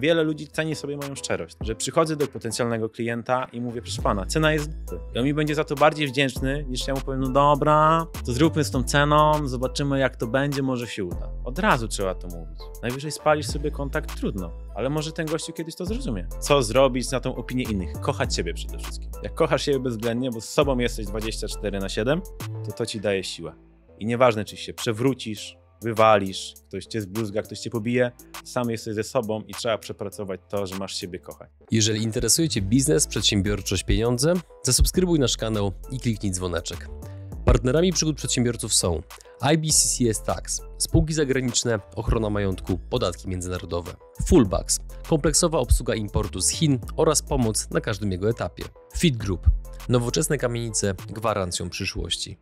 Wiele ludzi ceni sobie moją szczerość, że przychodzę do potencjalnego klienta i mówię, proszę pana, cena jest i on mi będzie za to bardziej wdzięczny, niż ja mu powiem, no dobra, to zróbmy z tą ceną, zobaczymy jak to będzie, może się uda. Od razu trzeba to mówić. Najwyżej spalisz sobie kontakt, trudno, ale może ten gościu kiedyś to zrozumie. Co zrobić na tą opinię innych? Kochać siebie przede wszystkim. Jak kochasz siebie bezwzględnie, bo z sobą jesteś 24 na 7, to to ci daje siłę. I nieważne, czy się przewrócisz, wywalisz, ktoś cię zbluzga, ktoś cię pobije, sam jesteś ze sobą i trzeba przepracować to, że masz siebie kochać. Jeżeli interesuje Cię biznes, przedsiębiorczość, pieniądze, zasubskrybuj nasz kanał i kliknij dzwoneczek. Partnerami przygód przedsiębiorców są IBCCS Tax, spółki zagraniczne, ochrona majątku, podatki międzynarodowe, Fullbacks, kompleksowa obsługa importu z Chin oraz pomoc na każdym jego etapie, Fit Group, nowoczesne kamienice gwarancją przyszłości.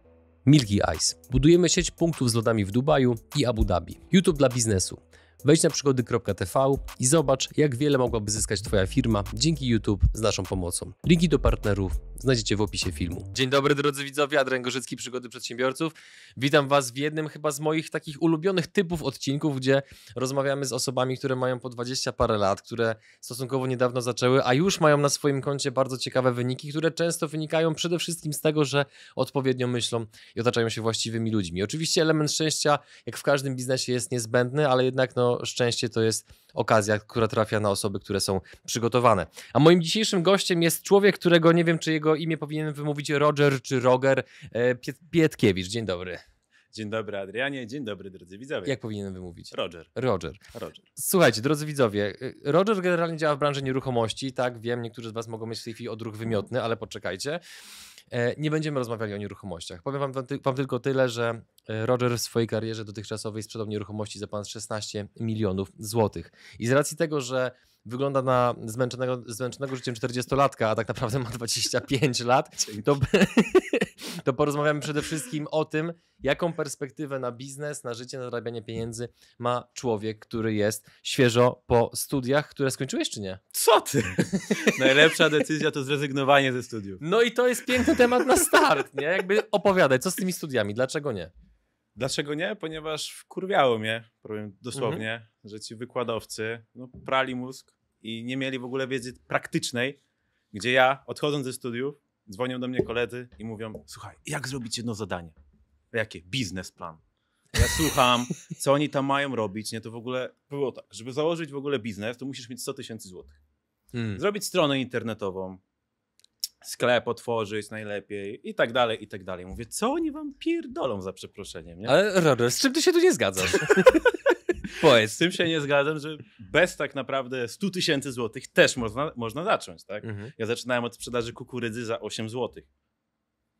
Milky Ice. Budujemy sieć punktów z lodami w Dubaju i Abu Dhabi. YouTube dla biznesu. Wejdź na przygody.tv i zobacz, jak wiele mogłaby zyskać Twoja firma dzięki YouTube z naszą pomocą. Linki do partnerów znajdziecie w opisie filmu. Dzień dobry drodzy widzowie, Adrian Gorzycki, Przygody Przedsiębiorców. Witam Was w jednym chyba z moich takich ulubionych typów odcinków, gdzie rozmawiamy z osobami, które mają po 20 parę lat, które stosunkowo niedawno zaczęły, a już mają na swoim koncie bardzo ciekawe wyniki, które często wynikają przede wszystkim z tego, że odpowiednio myślą i otaczają się właściwymi ludźmi. Oczywiście element szczęścia, jak w każdym biznesie, jest niezbędny, ale jednak no, szczęście to jest okazja, która trafia na osoby, które są przygotowane. A moim dzisiejszym gościem jest człowiek, którego nie wiem, czy jego imię powinienem wymówić Roger czy Roger e, Piet Pietkiewicz. Dzień dobry. Dzień dobry Adrianie, dzień dobry drodzy widzowie. Jak powinienem wymówić? Roger. Roger. Roger. Słuchajcie, drodzy widzowie, e, Roger generalnie działa w branży nieruchomości, tak, wiem, niektórzy z Was mogą mieć w tej chwili odruch wymiotny, ale poczekajcie. E, Nie będziemy rozmawiali o nieruchomościach. Powiem wam, wam tylko tyle, że Roger w swojej karierze dotychczasowej sprzedał nieruchomości za ponad 16 milionów złotych. I z racji tego, że wygląda na zmęczonego, zmęczonego życiem 40-latka, a tak naprawdę ma 25 lat, to, to porozmawiamy przede wszystkim o tym, jaką perspektywę na biznes, na życie, na zarabianie pieniędzy ma człowiek, który jest świeżo po studiach, które skończyłeś czy nie? Co ty? Najlepsza decyzja to zrezygnowanie ze studiów. No i to jest piękny temat na start, nie? Jakby opowiadaj, co z tymi studiami, dlaczego nie? Dlaczego nie? Ponieważ wkurwiało mnie, powiem dosłownie, Mhm. że ci wykładowcy no, prali mózg i nie mieli w ogóle wiedzy praktycznej, gdzie ja, odchodząc ze studiów, dzwonią do mnie koledzy i mówią, słuchaj, jak zrobić jedno zadanie? Jakie? Biznesplan. Ja słucham, co oni tam mają robić, nie? To w ogóle było tak, żeby założyć w ogóle biznes, to musisz mieć 100 tysięcy złotych. Hmm. Zrobić stronę internetową, sklep otworzyć najlepiej i tak dalej, i tak dalej. Mówię, co oni wam pierdolą za przeproszeniem, nie? Ale Roger, z czym ty się tu nie zgadzasz? Z Powiedz. tym się nie zgadzam, że bez tak naprawdę 100 tysięcy złotych też można, można zacząć, tak? Mhm. Ja zaczynałem od sprzedaży kukurydzy za 8 złotych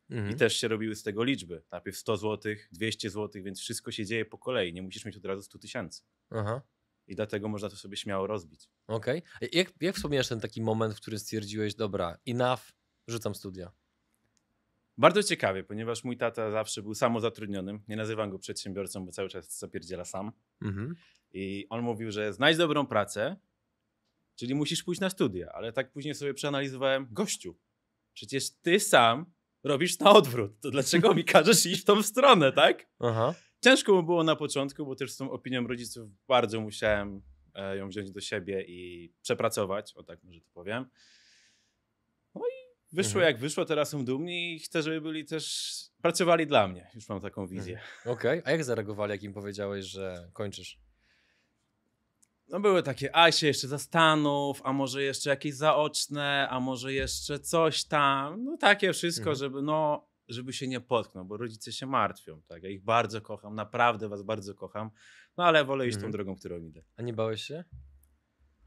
Mhm. i też się robiły z tego liczby. Najpierw 100 złotych, 200 złotych, więc wszystko się dzieje po kolei. Nie musisz mieć od razu 100 tysięcy. Aha. I dlatego można to sobie śmiało rozbić. Okej. Jak, jak wspomniałeś ten taki moment, w którym stwierdziłeś, dobra, enough, rzucam studia? Bardzo ciekawie, ponieważ mój tata zawsze był samozatrudnionym. Nie nazywam go przedsiębiorcą, bo cały czas zapierdziela sam. Mhm. I on mówił, że znajdź dobrą pracę, czyli musisz pójść na studia. Ale tak później sobie przeanalizowałem, gościu, przecież ty sam robisz na odwrót. To dlaczego mi każesz iść w tą stronę, tak? Aha. Ciężko mu było na początku, bo też z tą opinią rodziców bardzo musiałem e, ją wziąć do siebie i przepracować, o tak może to powiem. Wyszło Mhm. jak wyszło, teraz są dumni i chcę, żeby byli też, pracowali dla mnie. Już mam taką wizję. Okej. A jak zareagowali, jak im powiedziałeś, że kończysz? No były takie, a się jeszcze zastanów, a może jeszcze jakieś zaoczne, a może jeszcze coś tam. No takie wszystko, Mhm. żeby no, żeby się nie potknął, bo rodzice się martwią, tak? Ja ich bardzo kocham, naprawdę was bardzo kocham, no ale wolę iść tą Mhm. drogą, którą idę. A nie bałeś się?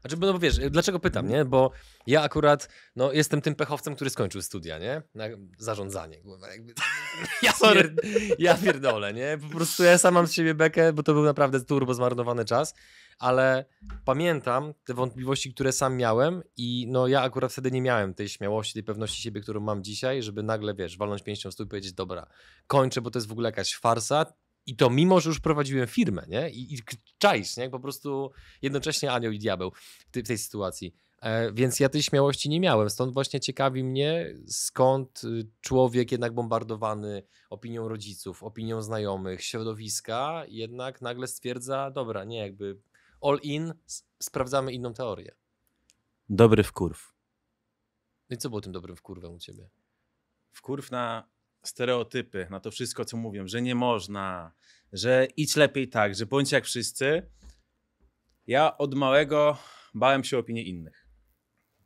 Znaczy, no bo wiesz, dlaczego pytam, nie? Bo ja akurat, no, jestem tym pechowcem, który skończył studia, nie? Na zarządzanie. Jakby, ja, pierd, ja pierdolę, nie? Po prostu ja sam mam z siebie bekę, bo to był naprawdę turbo zmarnowany czas, ale pamiętam te wątpliwości, które sam miałem i no ja akurat wtedy nie miałem tej śmiałości, tej pewności siebie, którą mam dzisiaj, żeby nagle, wiesz, walnąć pięścią w stół i powiedzieć, dobra, kończę, bo to jest w ogóle jakaś farsa i to mimo, że już prowadziłem firmę, nie? I, i czaisz, nie? Po prostu jednocześnie anioł i diabeł w tej, w tej sytuacji. E, więc ja tej śmiałości nie miałem. Stąd właśnie ciekawi mnie, skąd y, człowiek jednak bombardowany opinią rodziców, opinią znajomych, środowiska, jednak nagle stwierdza, dobra, nie, jakby all in, sprawdzamy inną teorię. Dobry wkurw. No i co było tym dobrym wkurwem u ciebie? Wkurw na stereotypy, na to wszystko, co mówią, że nie można, że idź lepiej tak, że bądź jak wszyscy. Ja od małego bałem się opinii innych.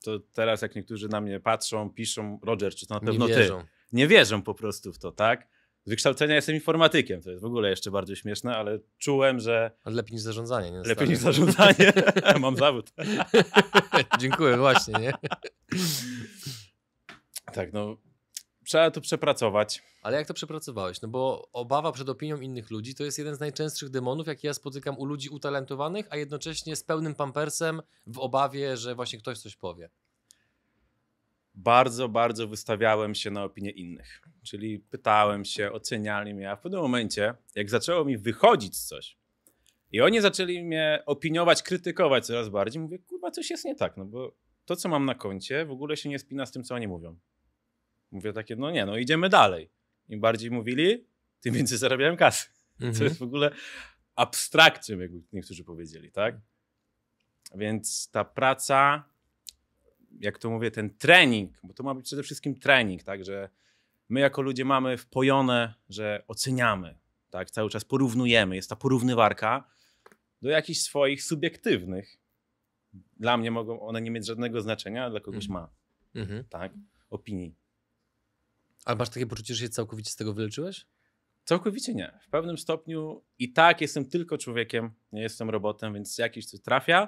To teraz, jak niektórzy na mnie patrzą, piszą, Roger, czy to na pewno Nie ty? wierzą. Nie wierzą po prostu w to, tak? Z wykształcenia jestem informatykiem, to jest w ogóle jeszcze bardziej śmieszne, ale czułem, że Ale lepiej niż zarządzanie, nie? lepiej niż zarządzanie. Mam zawód. Dziękuję, właśnie, nie? Tak, no. Trzeba to przepracować. Ale jak to przepracowałeś? No bo obawa przed opinią innych ludzi to jest jeden z najczęstszych demonów, jakie ja spotykam u ludzi utalentowanych, a jednocześnie z pełnym pampersem w obawie, że właśnie ktoś coś powie. bardzo, bardzo wystawiałem się na opinię innych. Czyli pytałem się, oceniali mnie, a w pewnym momencie, jak zaczęło mi wychodzić coś i oni zaczęli mnie opiniować, krytykować coraz bardziej, mówię, kurwa, coś jest nie tak, no bo to, co mam na koncie, w ogóle się nie spina z tym, co oni mówią. Mówię takie, no nie, no idziemy dalej. Im bardziej mówili, tym więcej zarabiałem kasy. Mhm. Co jest w ogóle abstrakcją, jakby niektórzy powiedzieli, tak? Więc ta praca, jak to mówię, ten trening, bo to ma być przede wszystkim trening, tak, że my jako ludzie mamy wpojone, że oceniamy, tak, cały czas porównujemy, jest ta porównywarka do jakichś swoich subiektywnych. Dla mnie mogą one nie mieć żadnego znaczenia, a dla kogoś Mhm. ma, Mhm. tak, opinii. Ale masz takie poczucie, że się całkowicie z tego wyleczyłeś? Całkowicie nie. W pewnym stopniu i tak jestem tylko człowiekiem, nie jestem robotem, więc jakiś coś trafia,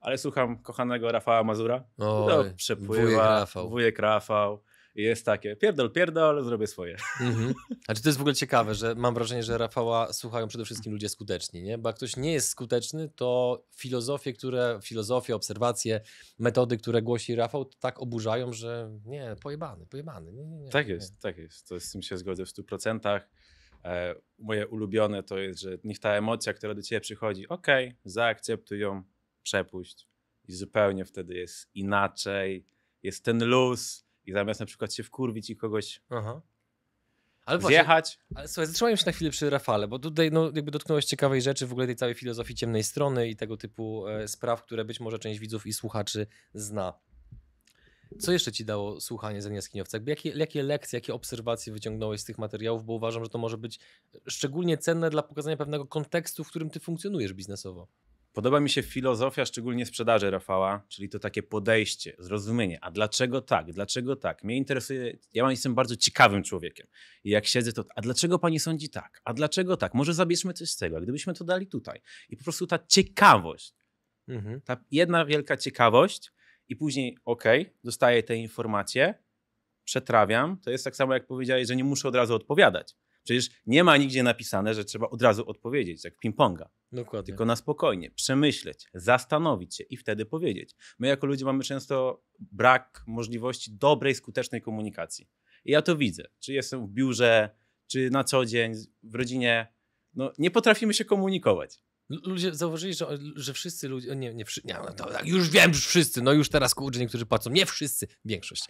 ale słucham kochanego Rafała Mazura. Oj, wujek przepływa. Rafał. Wujek Rafał. Jest takie, pierdol, pierdol, zrobię swoje. Mhm. A czy to jest w ogóle ciekawe, że mam wrażenie, że Rafała słuchają przede wszystkim ludzie skuteczni, nie? Bo jak ktoś nie jest skuteczny, to filozofie, które, filozofie, obserwacje, metody, które głosi Rafał, to tak oburzają, że nie, pojebany, pojebany. Nie, nie, nie, Tak jest, tak jest. To z tym się zgodzę w 100%. E, moje ulubione to jest, że niech ta emocja, która do ciebie przychodzi, okej, zaakceptuj ją, przepuść. I zupełnie wtedy jest inaczej, jest ten luz i zamiast na przykład się wkurwić i kogoś Aha. Ale właśnie, zjechać, ale słuchaj, zatrzymajmy się na chwilę przy Rafale, bo tutaj no, jakby dotknąłeś ciekawej rzeczy w ogóle tej całej filozofii ciemnej strony i tego typu e, spraw, które być może część widzów i słuchaczy zna. Co jeszcze ci dało słuchanie z Jaskiniowca? Jakie, jakie lekcje, jakie obserwacje wyciągnąłeś z tych materiałów? Bo uważam, że to może być szczególnie cenne dla pokazania pewnego kontekstu, w którym ty funkcjonujesz biznesowo. Podoba mi się filozofia, szczególnie sprzedaży Rafała, czyli to takie podejście, zrozumienie. A dlaczego tak? Dlaczego tak? Mnie interesuje, ja jestem bardzo ciekawym człowiekiem. I jak siedzę, to a dlaczego pani sądzi tak? A dlaczego tak? Może zabierzmy coś z tego, gdybyśmy to dali tutaj. I po prostu ta ciekawość, Mhm. ta jedna wielka ciekawość i później, okej, dostaję te informacje, przetrawiam. To jest tak samo, jak powiedziałeś, że nie muszę od razu odpowiadać. Przecież nie ma nigdzie napisane, że trzeba od razu odpowiedzieć, jak ping-ponga. Dokładnie. Tylko na spokojnie, przemyśleć, zastanowić się i wtedy powiedzieć. My jako ludzie mamy często brak możliwości dobrej, skutecznej komunikacji. I ja to widzę. Czy jestem w biurze, czy na co dzień, w rodzinie. No, nie potrafimy się komunikować. Ludzie zauważyli, że, że wszyscy ludzie. Nie, nie. Nie, no to, tak, już wiem, że wszyscy. No już teraz kurczę, niektórzy patrzą. Nie wszyscy, większość.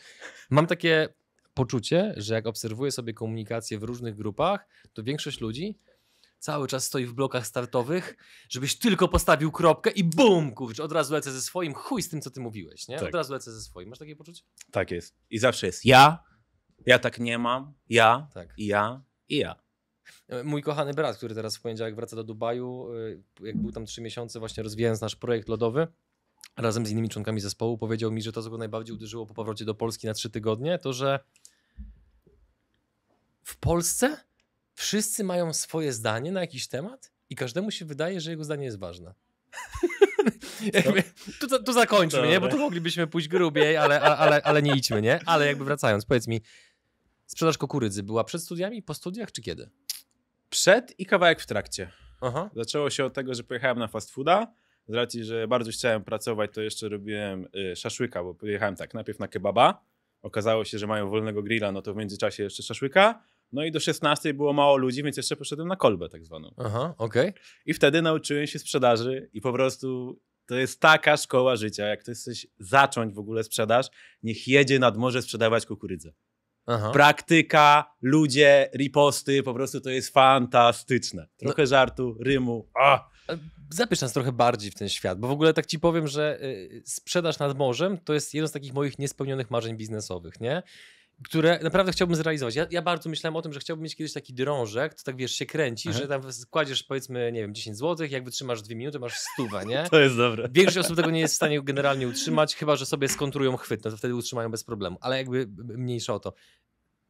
Mam takie poczucie, że jak obserwuję sobie komunikację w różnych grupach, to większość ludzi cały czas stoi w blokach startowych, żebyś tylko postawił kropkę i bum, kurczę, od razu lecę ze swoim, chuj z tym, co ty mówiłeś, nie? Tak. Od razu lecę ze swoim. Masz takie poczucie? Tak jest. I zawsze jest ja, ja tak nie mam, ja, Tak. i ja, i ja. E, Mój kochany brat, który teraz w poniedziałek wraca do Dubaju, y, jak był tam trzy miesiące, właśnie rozwijając nasz projekt lodowy, razem z innymi członkami zespołu, powiedział mi, że to, co go najbardziej uderzyło po powrocie do Polski na trzy tygodnie, to że w Polsce wszyscy mają swoje zdanie na jakiś temat i każdemu się wydaje, że jego zdanie jest ważne. Tu, tu zakończmy, nie? Bo tu moglibyśmy pójść grubiej, ale, ale, ale, ale nie idźmy, nie? Ale jakby wracając, powiedz mi, sprzedaż kukurydzy była przed studiami, po studiach czy kiedy? Przed i kawałek w trakcie. Aha. Zaczęło się od tego, że pojechałem na fast fooda. Z racji, że bardzo chciałem pracować, to jeszcze robiłem y, szaszłyka, bo pojechałem tak, najpierw na kebaba. Okazało się, że mają wolnego grilla, no to w międzyczasie jeszcze szaszłyka. No i do 16 było mało ludzi, więc jeszcze poszedłem na kolbę tak zwaną. Aha, okej. I wtedy nauczyłem się sprzedaży i po prostu to jest taka szkoła życia. Jak ktoś chce zacząć w ogóle sprzedaż, niech jedzie nad morze sprzedawać kukurydzę. Aha. Praktyka, ludzie, riposty, po prostu to jest fantastyczne. Trochę żartu, rymu. A! Zapisz nas trochę bardziej w ten świat, bo w ogóle tak ci powiem, że y, sprzedaż nad morzem to jest jedno z takich moich niespełnionych marzeń biznesowych, nie? które naprawdę chciałbym zrealizować. Ja, ja, bardzo myślałem o tym, że chciałbym mieć kiedyś taki drążek, to tak wiesz, się kręci, Aha. że tam kładziesz powiedzmy, nie wiem, 10 zł, jak wytrzymasz dwie minuty, masz stówę, nie? To jest dobre. Większość osób tego nie jest w stanie generalnie utrzymać, chyba, że sobie skontrują chwyt, no to wtedy utrzymają bez problemu, ale jakby mniejsza o to.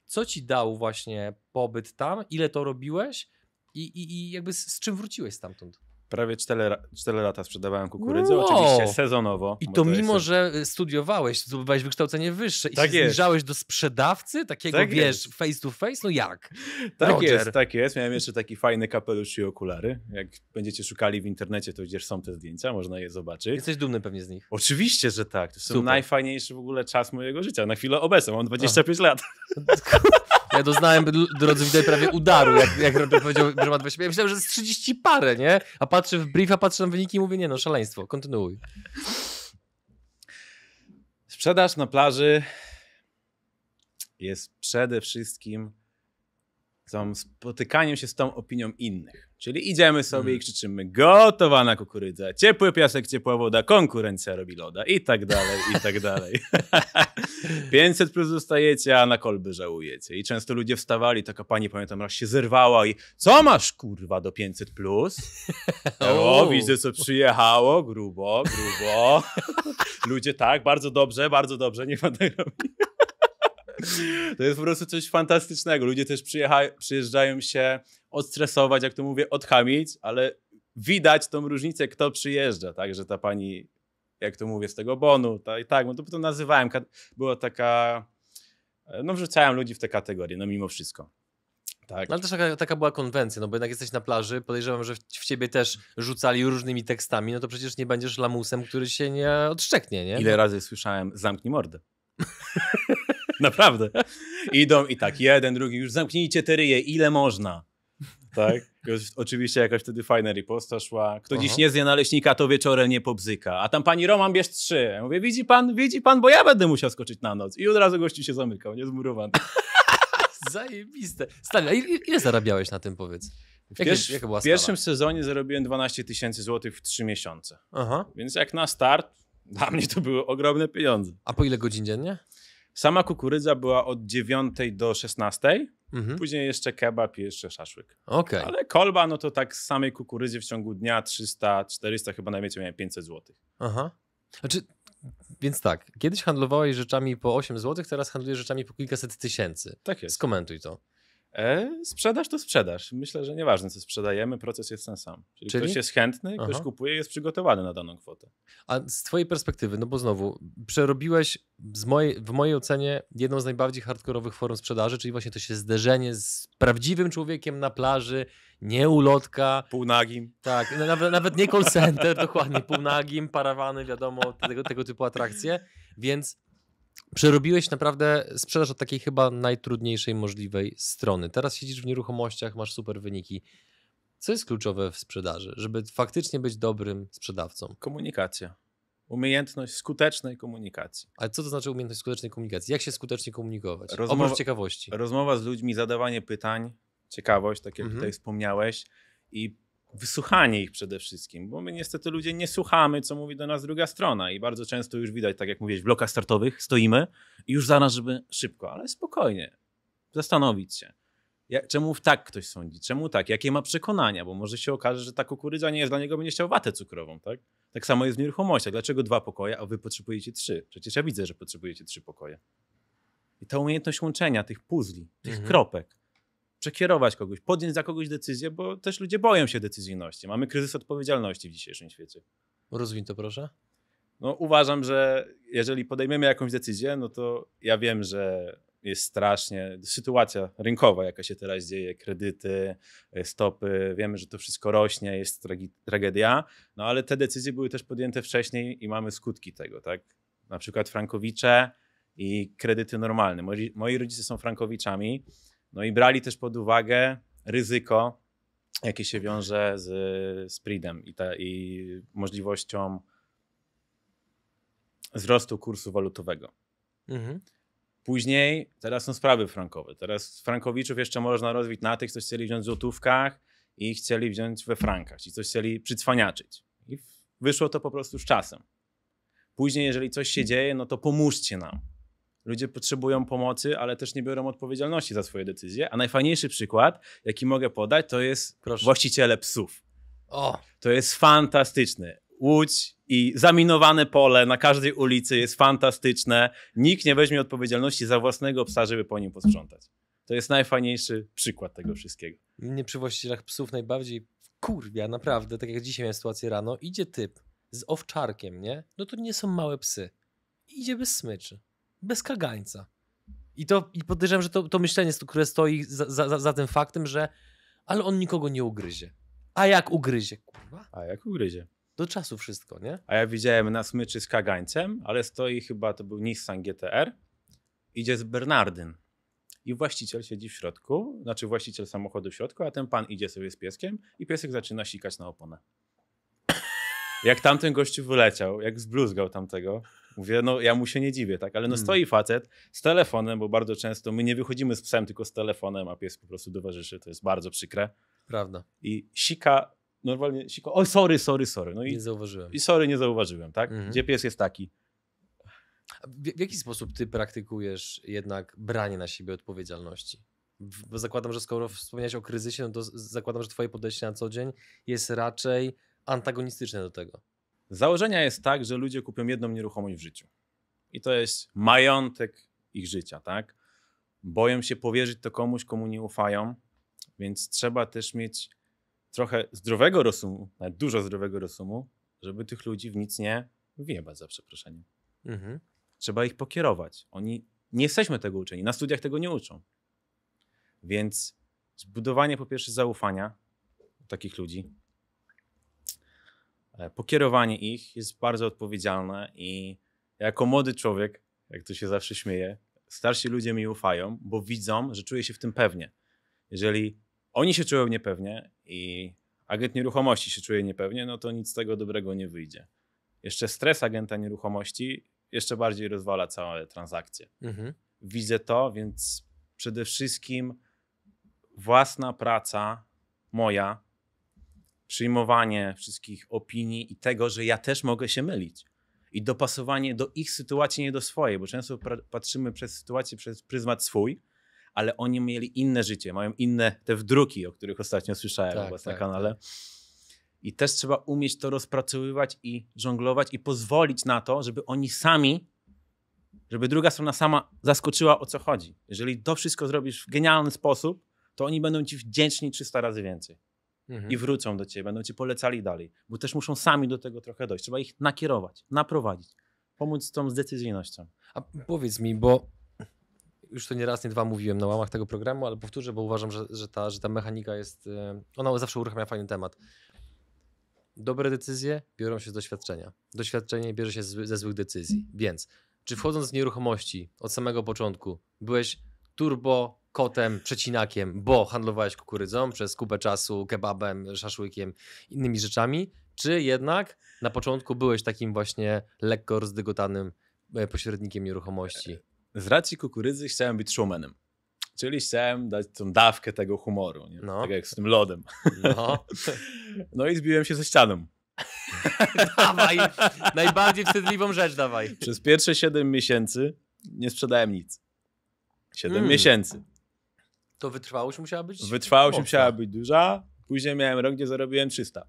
Co ci dał właśnie pobyt tam? Ile to robiłeś? I, i, i jakby z, z czym wróciłeś stamtąd? Prawie 4, 4 lata sprzedawałem kukurydzę, wow. oczywiście sezonowo. I to mimo, jest... że studiowałeś, zdobywałeś wykształcenie wyższe i tak się jest. zbliżałeś do sprzedawcy, takiego tak wiesz, jest. face to face, no jak? Tak Roger. jest, tak jest. Miałem jeszcze taki fajny kapelusz i okulary. Jak będziecie szukali w internecie, to gdzieś są te zdjęcia, można je zobaczyć. Jesteś dumny pewnie z nich. Oczywiście, że tak. To są najfajniejszy w ogóle czas mojego życia. Na chwilę obecną, mam 25 A. lat. Ja doznałem, drodzy widzowie, prawie udaru, jak, jak Roger powiedział, że ma 25. Ja myślałem, że jest 30 parę, nie? A patrzę w brief, a patrzę na wyniki i mówię, nie no, szaleństwo, kontynuuj. Sprzedaż na plaży jest przede wszystkim tą spotykaniem się z tą opinią innych. Czyli idziemy sobie mm. i krzyczymy gotowana kukurydza, ciepły piasek, ciepła woda, konkurencja robi loda i tak dalej, i tak dalej. 500 plus dostajecie, a na kolby żałujecie. I często ludzie wstawali, taka pani pamiętam raz się zerwała i co masz kurwa do 500 plus? o, widzę co przyjechało, grubo, grubo. ludzie tak, bardzo dobrze, bardzo dobrze, nie ma tego to jest po prostu coś fantastycznego. Ludzie też przyjeżdżają się odstresować, jak to mówię, odchamić, ale widać tą różnicę, kto przyjeżdża, tak, że ta pani, jak to mówię, z tego bonu, tak, i tak, no to, to nazywałem, była taka, no wrzucałem ludzi w te kategorie, no mimo wszystko. Tak. No ale też taka, taka, była konwencja, no bo jednak jesteś na plaży, podejrzewam, że w, w, ciebie też rzucali różnymi tekstami, no to przecież nie będziesz lamusem, który się nie odszczeknie, nie? Ile razy słyszałem, zamknij mordę. Naprawdę. Idą i tak, jeden, drugi, już zamknijcie te ryje, ile można. Tak? Oczywiście jakaś wtedy fajna riposta szła. Kto Aha. dziś nie zje naleśnika, to wieczorem nie pobzyka. A tam pani Roman bierz trzy. Ja mówię, widzi pan, widzi pan, bo ja będę musiał skoczyć na noc. I od razu gościu się zamykał, nie zmurowany. Zajebiste. Stary, a ile zarabiałeś na tym, powiedz? Pierwszy, była w pierwszym sezonie zarobiłem 12 tysięcy złotych w 3 miesiące. Aha. Więc jak na start, dla mnie to były ogromne pieniądze. A po ile godzin dziennie? Sama kukurydza była od 9 do 16, mhm. później jeszcze kebab i jeszcze szaszłyk. Okay. Ale kolba, no to tak z samej kukurydzy w ciągu dnia 300, 400, chyba najwięcej miałem 500 zł. Aha. Znaczy, więc tak, kiedyś handlowałeś rzeczami po 8 zł, teraz handlujesz rzeczami po kilkaset tysięcy. Tak jest. Skomentuj to. E, sprzedaż to sprzedaż. Myślę, że nieważne co sprzedajemy, proces jest ten sam. Czyli, Czyli? ktoś jest chętny, Aha. ktoś kupuje, jest przygotowany na daną kwotę. A z twojej perspektywy, no bo znowu, przerobiłeś mojej, w mojej ocenie jedną z najbardziej hardkorowych form sprzedaży, czyli właśnie to się zderzenie z prawdziwym człowiekiem na plaży, nie ulotka. Półnagim. Tak, no nawet, nawet nie call center, dokładnie, półnagim, parawany, wiadomo, tego, tego typu atrakcje, więc Przerobiłeś naprawdę sprzedaż od takiej chyba najtrudniejszej możliwej strony. Teraz siedzisz w nieruchomościach, masz super wyniki. Co jest kluczowe w sprzedaży, żeby faktycznie być dobrym sprzedawcą? Komunikacja. Umiejętność skutecznej komunikacji. Ale co to znaczy umiejętność skutecznej komunikacji? Jak się skutecznie komunikować? Rozmowa, Oprócz ciekawości. Rozmowa z ludźmi, zadawanie pytań, ciekawość, tak jak mhm. tutaj wspomniałeś, i wysłuchanie ich przede wszystkim, bo my niestety ludzie nie słuchamy, co mówi do nas druga strona i bardzo często już widać, tak jak mówiłeś, w blokach startowych stoimy i już zaraz, żeby szybko, ale spokojnie, zastanowić się. Jak, czemu tak ktoś sądzi? Czemu tak? Jakie ma przekonania? Bo może się okaże, że ta kukurydza nie jest dla niego, będzie chciał watę cukrową, tak? Tak samo jest w nieruchomościach. Dlaczego dwa pokoje, a wy potrzebujecie trzy? Przecież ja widzę, że potrzebujecie trzy pokoje. I ta umiejętność łączenia tych puzli, tych mhm. kropek, przekierować kogoś, podjąć za kogoś decyzję, bo też ludzie boją się decyzyjności. Mamy kryzys odpowiedzialności w dzisiejszym świecie. Rozwiń to proszę. No, uważam, że jeżeli podejmiemy jakąś decyzję, no to ja wiem, że jest strasznie sytuacja rynkowa, jaka się teraz dzieje, kredyty, stopy, wiemy, że to wszystko rośnie, jest tragi- tragedia, no ale te decyzje były też podjęte wcześniej i mamy skutki tego, tak? Na przykład frankowicze i kredyty normalne. Moi, moi rodzice są frankowiczami, no i brali też pod uwagę ryzyko, jakie się wiąże z spreadem i, ta, i możliwością wzrostu kursu walutowego. Mhm. Później, teraz są sprawy frankowe. Teraz frankowiczów jeszcze można rozwić na tych, co chcieli wziąć w złotówkach i chcieli wziąć we frankach, i coś chcieli przycwaniaczyć. I wyszło to po prostu z czasem. Później, jeżeli coś się dzieje, no to pomóżcie nam. Ludzie potrzebują pomocy, ale też nie biorą odpowiedzialności za swoje decyzje. A najfajniejszy przykład, jaki mogę podać, to jest Proszę. właściciele psów. O, To jest fantastyczne. Łódź i zaminowane pole na każdej ulicy jest fantastyczne. Nikt nie weźmie odpowiedzialności za własnego psa, żeby po nim posprzątać. To jest najfajniejszy przykład tego wszystkiego. mnie przy właścicielach psów najbardziej kurwia, naprawdę, tak jak dzisiaj miałem sytuację rano, idzie typ z owczarkiem, nie? No to nie są małe psy. Idzie bez smyczy, bez kagańca. I to i podejrzewam, że to, to myślenie, które stoi za, za, za tym faktem, że ale on nikogo nie ugryzie. A jak ugryzie, kurwa? A jak ugryzie? Do czasu wszystko, nie? A ja widziałem na smyczy z kagańcem, ale stoi chyba, to był Nissan GTR, idzie z Bernardyn. I właściciel siedzi w środku, znaczy właściciel samochodu w środku, a ten pan idzie sobie z pieskiem i piesek zaczyna sikać na oponę. Jak tamten gościu wyleciał, jak zbluzgał tamtego, mówię, no ja mu się nie dziwię, tak? Ale no Mm. stoi facet z telefonem, bo bardzo często my nie wychodzimy z psem, tylko z telefonem, a pies po prostu towarzyszy, to jest bardzo przykre. Prawda. I sika, normalnie sika, oj sorry, sorry, sorry. No i Nie zauważyłem. i sorry, nie zauważyłem, tak? Mhm. Gdzie pies jest taki? W, w jaki sposób ty praktykujesz jednak branie na siebie odpowiedzialności? Bo zakładam, że skoro wspomniałeś o kryzysie, no to zakładam, że twoje podejście na co dzień jest raczej antagonistyczne do tego. Z założenia jest tak, że ludzie kupią jedną nieruchomość w życiu. I to jest majątek ich życia, tak? Boją się powierzyć to komuś, komu nie ufają, więc trzeba też mieć trochę zdrowego rozumu, nawet dużo zdrowego rozumu, żeby tych ludzi w nic nie wjebać, za przeproszeniem. Mhm. Trzeba ich pokierować. Oni nie jesteśmy tego uczeni, na studiach tego nie uczą. Więc zbudowanie po pierwsze zaufania takich ludzi, pokierowanie ich jest bardzo odpowiedzialne i jako młody człowiek, jak to się zawsze śmieje, starsi ludzie mi ufają, bo widzą, że czuję się w tym pewnie. Jeżeli oni się czują niepewnie i agent nieruchomości się czuje niepewnie, no to nic z tego dobrego nie wyjdzie. Jeszcze stres agenta nieruchomości jeszcze bardziej rozwala całe transakcje. Mhm. Widzę to, więc przede wszystkim własna praca moja, przyjmowanie wszystkich opinii i tego, że ja też mogę się mylić. I dopasowanie do ich sytuacji, nie do swojej, bo często patrzymy przez sytuację przez pryzmat swój, ale oni mieli inne życie, mają inne te wdruki, o których ostatnio słyszałem Tak, u was na tak, kanale. I też trzeba umieć to rozpracowywać i żonglować i pozwolić na to, żeby oni sami, żeby druga strona sama zaskoczyła o co chodzi. Jeżeli to wszystko zrobisz w genialny sposób, to oni będą ci wdzięczni 300 razy więcej Mhm. i wrócą do ciebie, będą ci polecali dalej, bo też muszą sami do tego trochę dojść. Trzeba ich nakierować, naprowadzić, pomóc z tą z decyzyjnością. A powiedz mi, bo już to nie raz, nie dwa mówiłem na łamach tego programu, ale powtórzę, bo uważam, że, że, ta, że ta mechanika jest. e, Ona zawsze uruchamia fajny temat. Dobre decyzje biorą się z doświadczenia. Doświadczenie bierze się z, ze złych decyzji. Więc, czy wchodząc w nieruchomości od samego początku byłeś turbo kotem, przecinakiem, bo handlowałeś kukurydzą przez kupę czasu, kebabem, szaszłykiem, innymi rzeczami, czy jednak na początku byłeś takim właśnie lekko rozdygotanym e, pośrednikiem nieruchomości? Z racji kukurydzy chciałem być showmanem. Czyli chciałem dać tą dawkę tego humoru, nie? No. tak jak z tym lodem. No, No i zbiłem się ze ścianą. dawaj, najbardziej wstydliwą rzecz dawaj. Przez pierwsze 7 miesięcy nie sprzedałem nic. 7 Mm. miesięcy. To wytrwałość musiała być Wytrwałość mocna. musiała być duża. Później miałem rok, gdzie zarobiłem 300.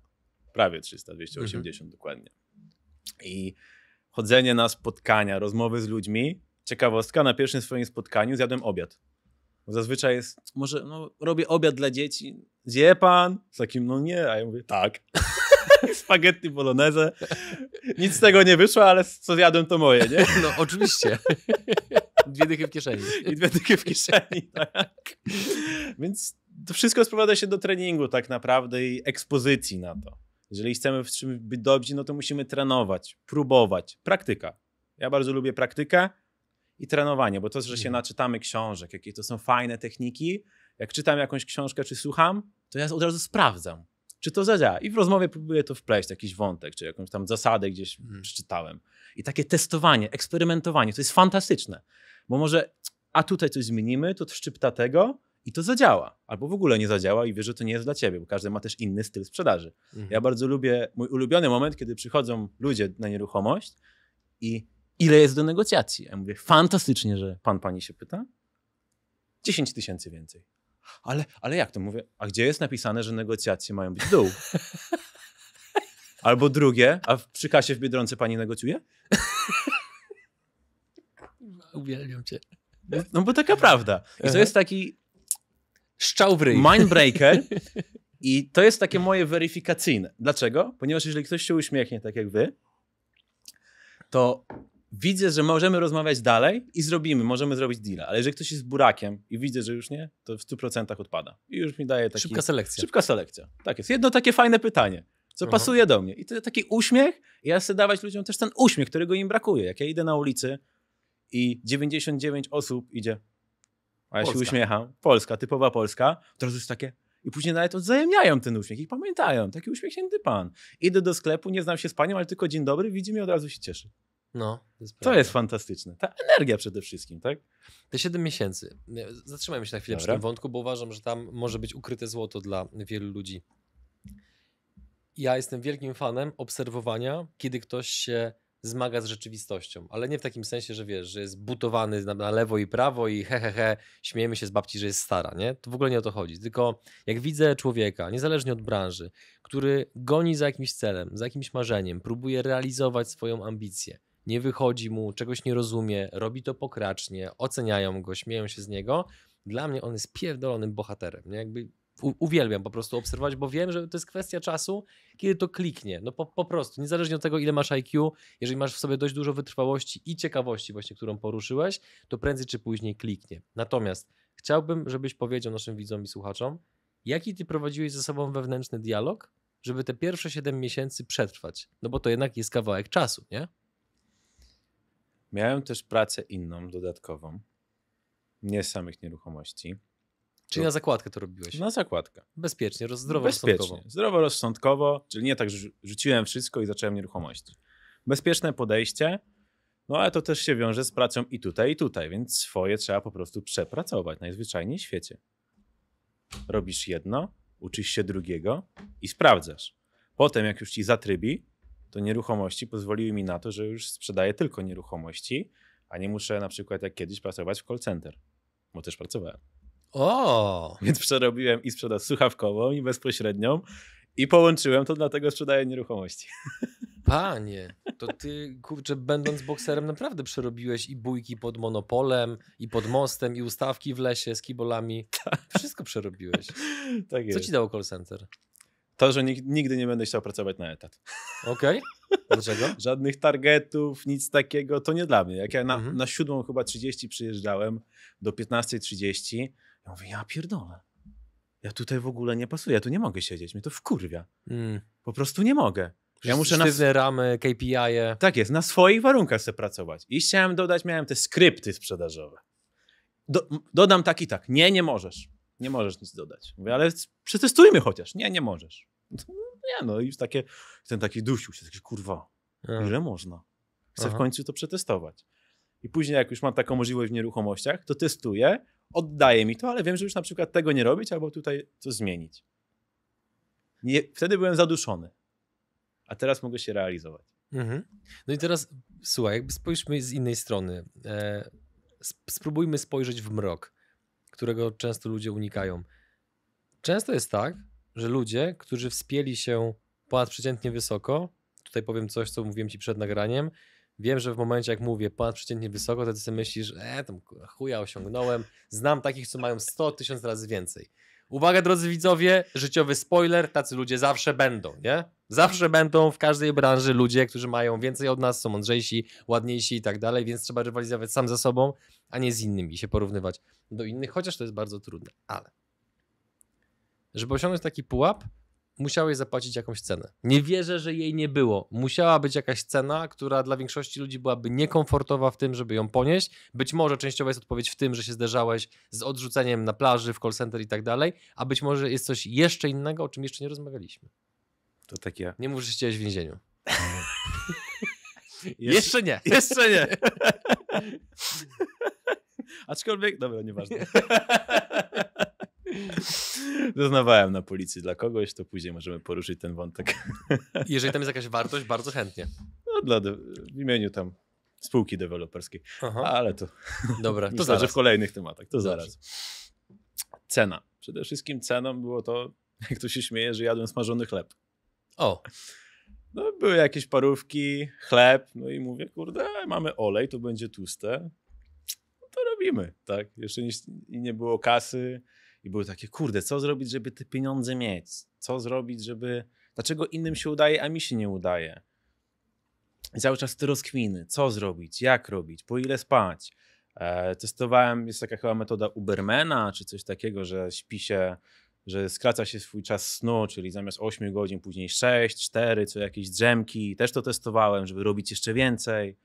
Prawie 300, 280 Mhm. dokładnie. I chodzenie na spotkania, rozmowy z ludźmi. Ciekawostka, na pierwszym swoim spotkaniu zjadłem obiad. Bo zazwyczaj jest, może no, robię obiad dla dzieci. Zje pan? Z takim, no nie. A ja mówię, tak. Spaghetti bolognese. Nic z tego nie wyszło, ale co zjadłem to moje, nie? No oczywiście. Dwie dychy w kieszeni. i dwie dychy w kieszeni. Tak. Więc to wszystko sprowadza się do treningu tak naprawdę i ekspozycji na to. Jeżeli chcemy w czymś być dobrzy, no to musimy trenować, próbować. Praktyka. Ja bardzo lubię praktykę i trenowanie, bo to, że się Mhm. naczytamy książek, jakie to są fajne techniki, jak czytam jakąś książkę czy słucham, to ja od razu sprawdzam, czy to zadziała. I w rozmowie próbuję to wpleść, jakiś wątek, czy jakąś tam zasadę gdzieś Mhm. przeczytałem. I takie testowanie, eksperymentowanie, to jest fantastyczne. Bo może, a tutaj coś zmienimy, to szczypta tego i to zadziała. Albo w ogóle nie zadziała i wiesz, że to nie jest dla ciebie, bo każdy ma też inny styl sprzedaży. Mhm. Ja bardzo lubię, mój ulubiony moment, kiedy przychodzą ludzie na nieruchomość i ile jest do negocjacji. Ja mówię, fantastycznie, że pan pani się pyta. 10 tysięcy więcej. Ale, ale jak to mówię? A gdzie jest napisane, że negocjacje mają być w dół? Albo drugie, a przy kasie w Biedronce pani negocjuje? Uwielbiam cię. No bo taka prawda. I to jest taki Szczał w ryj. mindbreaker i to jest takie moje weryfikacyjne. Dlaczego? Ponieważ jeżeli ktoś się uśmiechnie tak jak wy, to widzę, że możemy rozmawiać dalej i zrobimy, możemy zrobić deala. Ale jeżeli ktoś jest burakiem i widzę, że już nie, to w 100% odpada. I już mi daje taki... Szybka selekcja. Szybka selekcja. Tak jest. Jedno takie fajne pytanie, co Aha. pasuje do mnie. I to taki uśmiech, i ja chcę dawać ludziom też ten uśmiech, którego im brakuje. Jak ja idę na ulicy i 99 osób idzie, a ja się uśmiecham, Polska, typowa Polska, to jest takie... I później nawet odwzajemniają ten uśmiech i pamiętają. Taki uśmiechnięty pan. Idę do sklepu, nie znam się z panią, ale tylko dzień dobry, widzi mnie, od razu się cieszy. No, to jest, To jest fantastyczne. Ta energia przede wszystkim, tak? Te 7 miesięcy. Zatrzymajmy się na chwilę przy Dobra. tym wątku, bo uważam, że tam może być ukryte złoto dla wielu ludzi. Ja jestem wielkim fanem obserwowania, kiedy ktoś się zmaga z rzeczywistością, ale nie w takim sensie, że wiesz, że jest butowany na, na lewo i prawo i he, he, he, śmiejemy się z babci, że jest stara, nie? To w ogóle nie o to chodzi. Tylko jak widzę człowieka, niezależnie od branży, który goni za jakimś celem, za jakimś marzeniem, próbuje realizować swoją ambicję, nie wychodzi mu, czegoś nie rozumie, robi to pokracznie, oceniają go, śmieją się z niego. Dla mnie on jest pierdolonym bohaterem. Nie? Jakby uwielbiam po prostu obserwować, bo wiem, że to jest kwestia czasu, kiedy to kliknie. No po, po prostu, niezależnie od tego, ile masz IQ, jeżeli masz w sobie dość dużo wytrwałości i ciekawości właśnie, którą poruszyłeś, to prędzej czy później kliknie. Natomiast chciałbym, żebyś powiedział naszym widzom i słuchaczom, jaki ty prowadziłeś ze sobą wewnętrzny dialog, żeby te pierwsze 7 miesięcy przetrwać. No bo to jednak jest kawałek czasu, nie? Miałem też pracę inną, dodatkową. Nie samych nieruchomości. Czyli na zakładkę to robiłeś. Na zakładkę. Bezpiecznie, roz, zdrowo Bezpiecznie. rozsądkowo. Zdroworozsądkowo, czyli nie tak, że rzu- rzuciłem wszystko i zacząłem nieruchomości. Bezpieczne podejście, no ale to też się wiąże z pracą i tutaj, i tutaj, więc swoje trzeba po prostu przepracować najzwyczajniej w świecie. Robisz jedno, uczysz się drugiego i sprawdzasz. Potem, jak już ci zatrybi, to nieruchomości pozwoliły mi na to, że już sprzedaję tylko nieruchomości, a nie muszę na przykład jak kiedyś pracować w call center, bo też pracowałem. O! Więc przerobiłem i sprzedaż słuchawkową i bezpośrednią i połączyłem to, dlatego sprzedaję nieruchomości. Panie, to ty, kurczę, będąc bokserem, naprawdę przerobiłeś i bójki pod monopolem, i pod mostem, i ustawki w lesie z kibolami. Wszystko przerobiłeś. Tak Co ci dało call center? To, że nig- nigdy nie będę chciał pracować na etat. Okej. Dlaczego? Żadnych targetów, nic takiego, to nie dla mnie. Jak ja na, Mhm. na siódmą chyba 30 przyjeżdżałem do 15.30, ja mówię, ja pierdolę. Ja tutaj w ogóle nie pasuję, ja tu nie mogę siedzieć, mnie to wkurwia. Mm. Po prostu nie mogę. Ja muszę na, ramy, KPI-e. Tak jest, na swoich warunkach chcę pracować. I chciałem dodać, miałem te skrypty sprzedażowe. Do, dodam tak i tak. Nie, nie możesz. Nie możesz nic dodać. Mówię, ale przetestujmy chociaż. Nie, nie możesz. No, nie, no i już takie, ten taki dusił się, taki kurwa, ile można? Chcę w Aha. końcu to przetestować. I później, jak już mam taką możliwość w nieruchomościach, to testuję, oddaję mi to, ale wiem, że już na przykład tego nie robić, albo tutaj coś zmienić. Nie, wtedy byłem zaduszony. A teraz mogę się realizować. Mhm. No i teraz, słuchaj, jakby spójrzmy z innej strony. E, sp- spróbujmy spojrzeć w mrok, którego często ludzie unikają. Często jest tak, że ludzie, którzy wspięli się ponadprzeciętnie wysoko, tutaj powiem coś, co mówiłem ci przed nagraniem, wiem, że w momencie jak mówię ponadprzeciętnie wysoko, to ty sobie myślisz, e, tam chuja osiągnąłem, znam takich, co mają 100 tysiąc razy więcej. Uwaga, drodzy widzowie, życiowy spoiler, tacy ludzie zawsze będą, nie? Zawsze będą w każdej branży ludzie, którzy mają więcej od nas, są mądrzejsi, ładniejsi i tak dalej, więc trzeba rywalizować sam ze sobą, a nie z innymi i się porównywać do innych, chociaż to jest bardzo trudne, ale żeby osiągnąć taki pułap, musiałeś zapłacić jakąś cenę. Nie wierzę, że jej nie było. Musiała być jakaś cena, która dla większości ludzi byłaby niekomfortowa w tym, żeby ją ponieść. Być może częściowo jest odpowiedź w tym, że się zderzałeś z odrzuceniem na plaży, w call center i tak dalej, a być może jest coś jeszcze innego, o czym jeszcze nie rozmawialiśmy. To tak ja. Nie mów, że siedziałeś w więzieniu. Jeszcze, nie. jeszcze nie. Aczkolwiek, dobra, nieważne. Doznawałem na policji dla kogoś, to później możemy poruszyć ten wątek. Jeżeli tam jest jakaś wartość, bardzo chętnie. No, dla w imieniu tam spółki deweloperskiej. Aha. Ale to, Dobra, to myślę, zaraz. że w kolejnych tematach. To Dobrze. zaraz. Cena. Przede wszystkim ceną było to, jak to się śmieje, że jadłem smażony chleb. O, No, były jakieś parówki, chleb, no i mówię, kurde, mamy olej, to będzie tłuste. No to robimy, tak? Jeszcze nie, nie było kasy i były takie, kurde, co zrobić, żeby te pieniądze mieć? Co zrobić, żeby... Dlaczego innym się udaje, a mi się nie udaje? I cały czas te rozkminy, co zrobić, jak robić, po ile spać. E, testowałem, jest taka chyba metoda Ubermana, czy coś takiego, że śpi się, że skraca się swój czas snu, czyli zamiast 8 godzin, później 6, 4, co jakieś drzemki. Też to testowałem, żeby robić jeszcze więcej.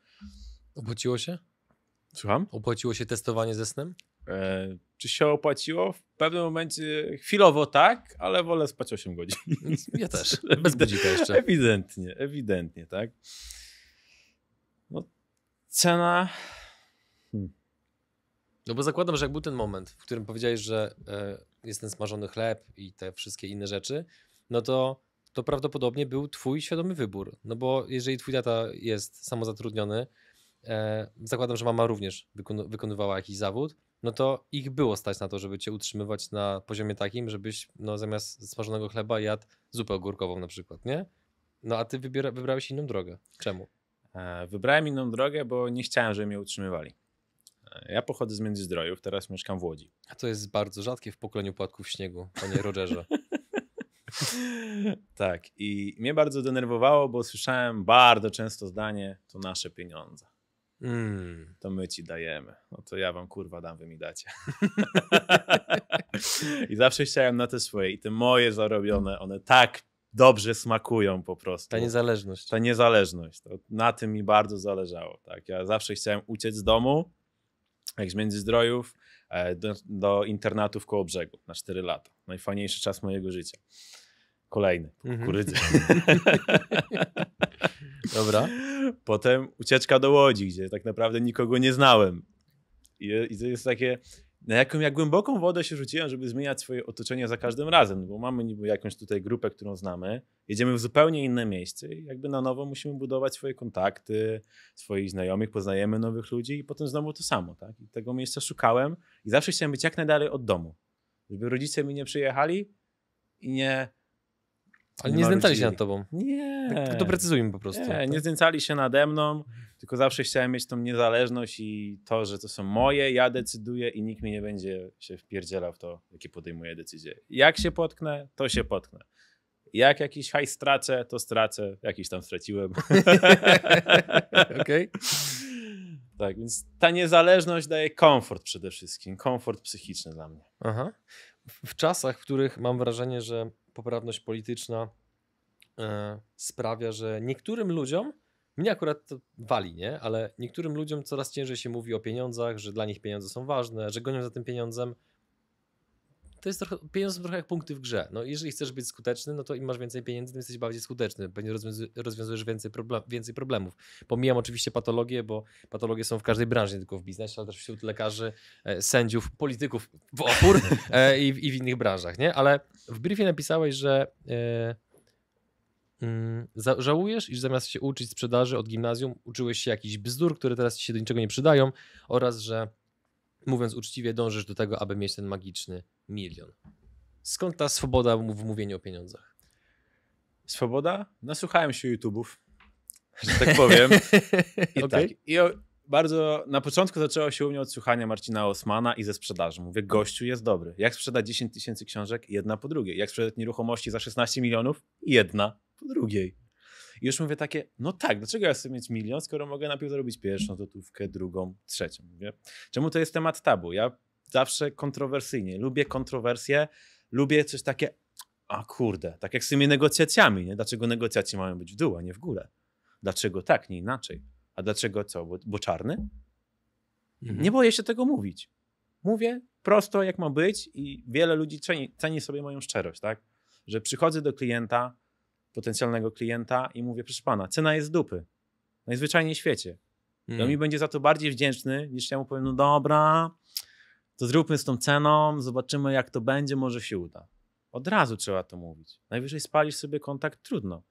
opłaciło się? Słucham? Opłaciło się testowanie ze snem? E, czy się opłaciło? W pewnym momencie chwilowo tak, ale wolę spać 8 godzin. Ja też. Bez budzika jeszcze. Ewidentnie, ewidentnie, tak. No, cena. No bo zakładam, że jak był ten moment, w którym powiedziałeś, że e, jest ten smażony chleb i te wszystkie inne rzeczy, no to to prawdopodobnie był twój świadomy wybór. No bo jeżeli twój tata jest samozatrudniony, e, zakładam, że mama również wykonywała jakiś zawód, no to ich było stać na to, żeby cię utrzymywać na poziomie takim, żebyś no, zamiast smażonego chleba jadł zupę ogórkową na przykład, nie? No a ty wybiera, wybrałeś inną drogę. Czemu? E, Wybrałem inną drogę, bo nie chciałem, żeby mnie utrzymywali. E, Ja pochodzę z Międzyzdrojów, teraz mieszkam w Łodzi. A to jest bardzo rzadkie w pokoleniu płatków śniegu, panie Rogerze. tak, i mnie bardzo denerwowało, bo słyszałem bardzo często zdanie, to nasze pieniądze. Mm. To my ci dajemy. No to ja wam kurwa dam, wy mi dacie. I zawsze chciałem na te swoje. I te moje zarobione, one tak dobrze smakują po prostu. Ta niezależność. Ta niezależność. To na tym mi bardzo zależało. Tak? Ja zawsze chciałem uciec z domu, jak z Międzyzdrojów, e, do, do internatu w Kołobrzegu na 4 lata. Najfajniejszy czas mojego życia. Kolejny. Mhm. Kurydzy. Dobra. Potem ucieczka do Łodzi, gdzie tak naprawdę nikogo nie znałem. I, i to jest takie, na jaką ja głęboką wodę się rzuciłem, żeby zmieniać swoje otoczenie za każdym razem, bo mamy niby jakąś tutaj grupę, którą znamy, jedziemy w zupełnie inne miejsce i jakby na nowo musimy budować swoje kontakty, swoich znajomych, poznajemy nowych ludzi i potem znowu to samo, tak? I tego miejsca szukałem i zawsze chciałem być jak najdalej od domu, żeby rodzice mi nie przyjechali i nie... Ale nie znęcali się nad tobą. Nie. Tak, doprecyzujmy po prostu. Nie, tak? nie znęcali się nade mną, tylko zawsze chciałem mieć tą niezależność i to, że to są moje, ja decyduję i nikt mi nie będzie się wpierdzielał w to, jakie podejmuję decyzje. Jak się potknę, to się potknę. Jak jakiś hajs stracę, to stracę. Jakiś tam straciłem. Okej. tak, więc ta niezależność daje komfort przede wszystkim. Komfort psychiczny dla mnie. Aha. W czasach, w których mam wrażenie, że poprawność polityczna e, sprawia, że niektórym ludziom, mnie akurat to wali, nie? Ale niektórym ludziom coraz ciężej się mówi o pieniądzach, że dla nich pieniądze są ważne, że gonią za tym pieniądzem. To jest trochę, pieniądze są trochę jak punkty w grze. No, jeżeli chcesz być skuteczny, no to im masz więcej pieniędzy, tym jesteś bardziej skuteczny. Pewnie rozwiązu- rozwiązujesz więcej, problem, więcej problemów. Pomijam oczywiście patologie, bo patologie są w każdej branży, nie tylko w biznesie, ale też wśród lekarzy, e, sędziów, polityków w opór e, i, i w innych branżach, nie? Ale w briefie napisałeś, że e, mm, żałujesz, iż zamiast się uczyć sprzedaży od gimnazjum, uczyłeś się jakichś bzdur, które teraz ci się do niczego nie przydają oraz, że mówiąc uczciwie, dążysz do tego, aby mieć ten magiczny milion. Skąd ta swoboda w mówieniu o pieniądzach? Swoboda? Nasłuchałem się YouTube'ów, że tak powiem. I Okej. tak. I o, bardzo na początku zaczęło się u mnie od słuchania Marcina Osmana i ze sprzedaży. Mówię, gościu jest dobry. Jak sprzedać 10 tysięcy książek? Jedna po drugiej. Jak sprzedać nieruchomości za 16 milionów? Jedna po drugiej. I już mówię takie, no tak, dlaczego ja chcę mieć milion, skoro mogę najpierw zarobić pierwszą złotówkę, drugą, trzecią. Mówię, czemu to jest temat tabu? Ja zawsze kontrowersyjnie, lubię kontrowersje, lubię coś takie, a kurde, tak jak z tymi negocjacjami, nie? Dlaczego negocjacje mają być w dół, a nie w górę? Dlaczego tak, nie inaczej? A dlaczego co? Bo, bo czarny? Mhm. Nie boję się tego mówić. Mówię prosto, jak ma być, i wiele ludzi ceni, ceni sobie moją szczerość, tak? Że przychodzę do klienta, potencjalnego klienta i mówię, proszę pana, cena jest dupy. Najzwyczajniej w świecie. I on Mm. mi będzie za to bardziej wdzięczny, niż ja mu powiem, no dobra, to zróbmy z tą ceną, zobaczymy jak to będzie, może się uda. Od razu trzeba to mówić. Najwyżej spalisz sobie kontakt, trudno.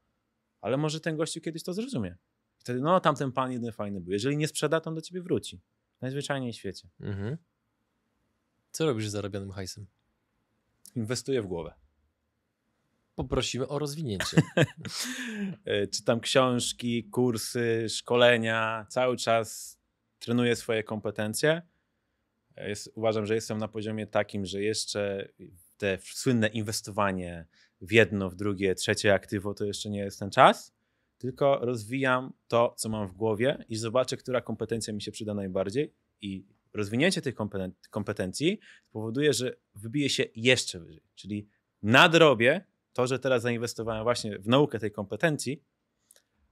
Ale może ten gościu kiedyś to zrozumie. Wtedy, no tamten pan jeden fajny był. Jeżeli nie sprzeda, to on do ciebie wróci. Najzwyczajniej w świecie. Mhm. Co robisz z zarobionym hajsem? Inwestuję w głowę. Poprosimy o rozwinięcie. E, Czytam książki, kursy, szkolenia. Cały czas trenuję swoje kompetencje. Jest, uważam, że jestem na poziomie takim, że jeszcze te słynne inwestowanie w jedno, w drugie, trzecie aktywo to jeszcze nie jest ten czas. Tylko rozwijam to, co mam w głowie i zobaczę, która kompetencja mi się przyda najbardziej. I rozwinięcie tych kompeten- kompetencji powoduje, że wybiję się jeszcze wyżej. Czyli nadrobię to, że teraz zainwestowałem właśnie w naukę tej kompetencji,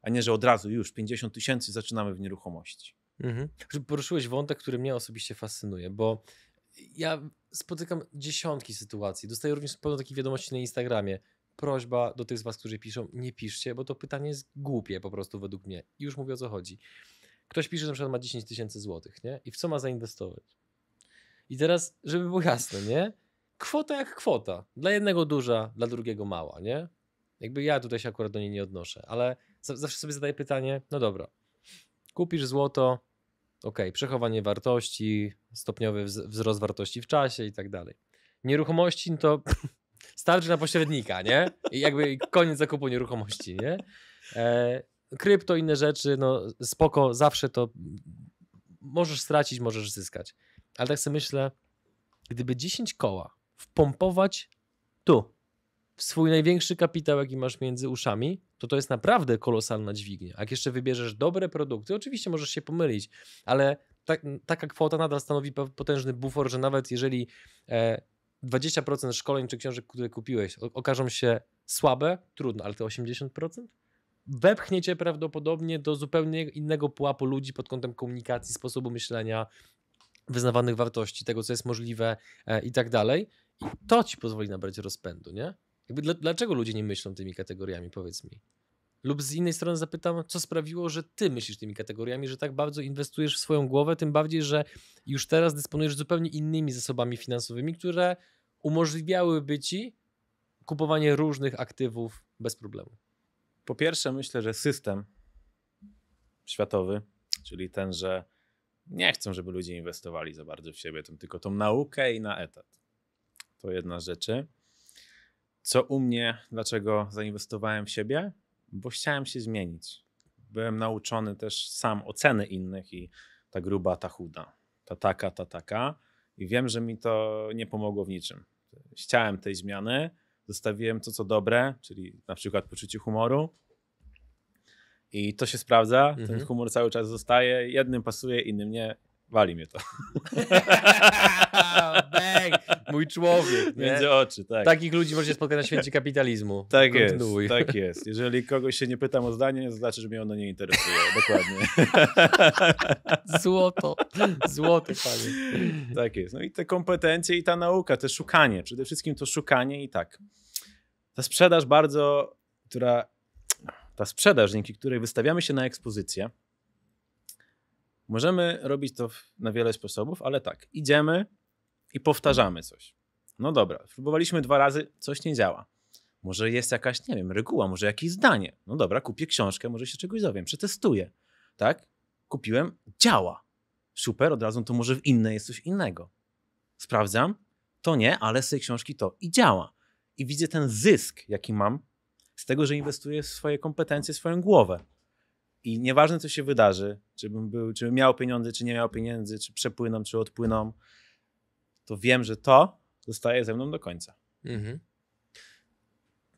a nie, że od razu już 50 tysięcy zaczynamy w nieruchomości. Mhm. Poruszyłeś wątek, który mnie osobiście fascynuje, bo ja spotykam dziesiątki sytuacji. Dostaję również pełno takich wiadomości na Instagramie. Prośba do tych z Was, którzy piszą, nie piszcie, bo to pytanie jest głupie po prostu według mnie. I już mówię o co chodzi. Ktoś pisze, że na przykład ma 10 tysięcy złotych, nie? I w co ma zainwestować? I teraz, żeby było jasne, nie? Kwota jak kwota. Dla jednego duża, dla drugiego mała, nie? Jakby ja tutaj się akurat do niej nie odnoszę, ale za- zawsze sobie zadaję pytanie, no dobra, kupisz złoto, ok, przechowanie wartości, stopniowy wz- wzrost wartości w czasie i tak dalej. Nieruchomości no to starczy na pośrednika, nie? I jakby koniec zakupu nieruchomości, nie? E, krypto, inne rzeczy, no spoko, zawsze to możesz stracić, możesz zyskać. Ale tak sobie myślę, gdyby 10 koła wpompować tu, w swój największy kapitał, jaki masz między uszami, to to jest naprawdę kolosalna dźwignia. Jak jeszcze wybierzesz dobre produkty, oczywiście możesz się pomylić, ale tak, taka kwota nadal stanowi potężny bufor, że nawet jeżeli e, 20% szkoleń czy książek, które kupiłeś, okażą się słabe, trudno, ale te 80% wepchnie cię prawdopodobnie do zupełnie innego pułapu ludzi pod kątem komunikacji, sposobu myślenia, wyznawanych wartości, tego, co jest możliwe e, i tak dalej. I to ci pozwoli nabrać rozpędu, nie? Jakby dla, dlaczego ludzie nie myślą tymi kategoriami, powiedz mi? Lub z innej strony zapytam, co sprawiło, że ty myślisz tymi kategoriami, że tak bardzo inwestujesz w swoją głowę, tym bardziej, że już teraz dysponujesz zupełnie innymi zasobami finansowymi, które umożliwiałyby ci kupowanie różnych aktywów bez problemu. Po pierwsze, myślę, że system światowy, czyli ten, że nie chcą, żeby ludzie inwestowali za bardzo w siebie, tylko tą naukę i na etat. To jedna z rzeczy. Co u mnie, dlaczego zainwestowałem w siebie? Bo chciałem się zmienić. Byłem nauczony też sam oceny innych i ta gruba, ta chuda, ta taka, ta taka. I wiem, że mi to nie pomogło w niczym. Chciałem tej zmiany, zostawiłem to, co dobre, czyli na przykład poczucie humoru. I to się sprawdza. Ten Mhm. humor cały czas zostaje. Jednym pasuje, innym nie. Wali mnie to. Bang! Mój człowiek. nie? Między oczy, tak. Takich ludzi możecie spotkać na święcie kapitalizmu. Tak jest, Kontynuuj. tak jest. Jeżeli kogoś się nie pytam o zdanie, to znaczy, że mnie ono nie interesuje. Dokładnie. Złoto. Złoto, panie. tak jest. No i te kompetencje i ta nauka, te szukanie. Przede wszystkim to szukanie i tak. Ta sprzedaż bardzo, która, ta sprzedaż, dzięki której wystawiamy się na ekspozycję, możemy robić to na wiele sposobów, ale tak, idziemy i powtarzamy coś. No dobra, próbowaliśmy dwa razy, coś nie działa. Może jest jakaś, nie wiem, reguła, może jakieś zdanie. No dobra, kupię książkę, może się czegoś dowiem, przetestuję. Tak? Kupiłem, działa. Super, od razu to może w innej jest coś innego. Sprawdzam, to nie, ale z tej książki to i działa. I widzę ten zysk, jaki mam z tego, że inwestuję w swoje kompetencje, swoją głowę. I nieważne, co się wydarzy, czy bym, był, czy bym miał pieniądze, czy nie miał pieniędzy, czy przepłyną, czy odpłyną, to wiem, że to zostaje ze mną do końca. Mhm.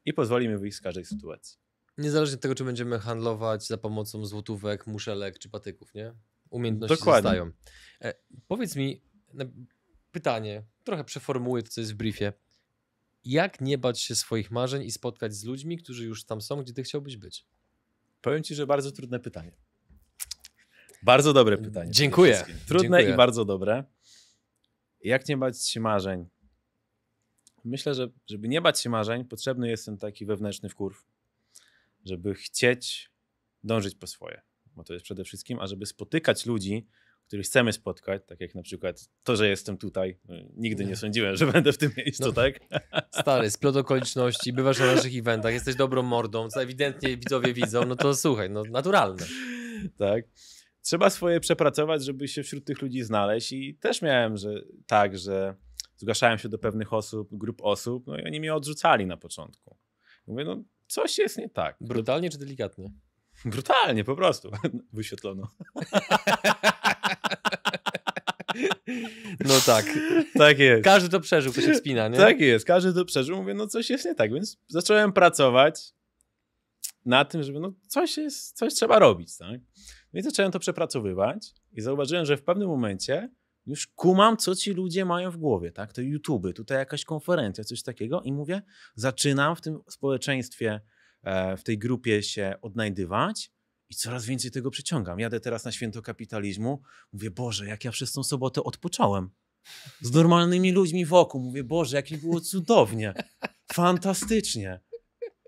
I pozwoli mi wyjść z każdej sytuacji. Niezależnie od tego, czy będziemy handlować za pomocą złotówek, muszelek czy patyków, nie? Umiejętności Dokładnie. zostają. E, powiedz mi pytanie, trochę przeformułuję to, co jest w briefie. Jak nie bać się swoich marzeń i spotkać z ludźmi, którzy już tam są, gdzie ty chciałbyś być? Powiem ci, że bardzo trudne pytanie. Bardzo dobre pytanie. Dziękuję. Trudne Dziękuję. i bardzo dobre. Jak nie bać się marzeń? Myślę, że żeby nie bać się marzeń, potrzebny jest ten taki wewnętrzny wkurw, żeby chcieć dążyć po swoje. Bo to jest przede wszystkim, a żeby spotykać ludzi, których chcemy spotkać, tak jak na przykład to, że jestem tutaj. No, nigdy nie sądziłem, że będę w tym miejscu, No. tak? Stary, splot okoliczności, bywasz na naszych eventach, jesteś dobrą mordą, co ewidentnie widzowie widzą, no to słuchaj, no naturalne. tak. Trzeba swoje przepracować, żeby się wśród tych ludzi znaleźć i też miałem, że tak, że zgłaszałem się do pewnych osób, grup osób, no i oni mnie odrzucali na początku. Mówię, no coś jest nie tak. Brutalnie czy delikatnie? Brutalnie, po prostu. Wyświetlono. No tak. Tak jest. Każdy to przeżył, kto się wspina, nie? Tak jest, każdy to przeżył. Mówię, no coś jest nie tak, więc zacząłem pracować na tym, żeby no coś jest, coś trzeba robić, tak? No i zacząłem to przepracowywać i zauważyłem, że w pewnym momencie już kumam, co ci ludzie mają w głowie, tak? To YouTube, tutaj jakaś konferencja, coś takiego i mówię, zaczynam w tym społeczeństwie, e, w tej grupie się odnajdywać i coraz więcej tego przyciągam. Jadę teraz na święto kapitalizmu, mówię, Boże, jak ja przez tą sobotę odpocząłem z normalnymi ludźmi wokół. Mówię, Boże, jak mi było cudownie, fantastycznie.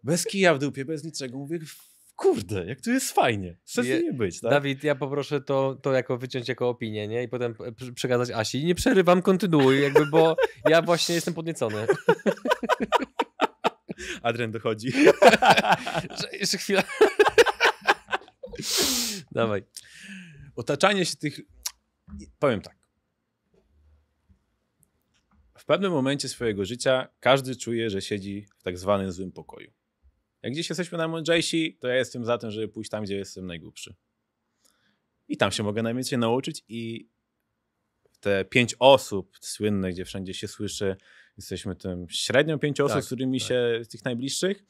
Bez kija w dupie, bez niczego. Mówię, kurde, jak tu jest fajnie. Chce Je- nie być, tak? Dawid, ja poproszę to, to jako wyciąć jako opinię, nie? I potem przekazać Asi. Nie przerywam, kontynuuj, jakby, bo ja właśnie jestem podniecony. Adrian dochodzi. Jeszcze chwila. Dawaj. Otaczanie się tych... Powiem tak. W pewnym momencie swojego życia każdy czuje, że siedzi w tak zwanym złym pokoju. Jak gdzieś jesteśmy najmądrzejsi, to ja jestem za tym, żeby pójść tam, gdzie jestem najgłupszy. I tam się mogę najwięcej nauczyć i te pięć osób słynne, gdzie wszędzie się słyszy, jesteśmy tym średnią pięć osób, Tak, z którymi tak. się, z tych najbliższych.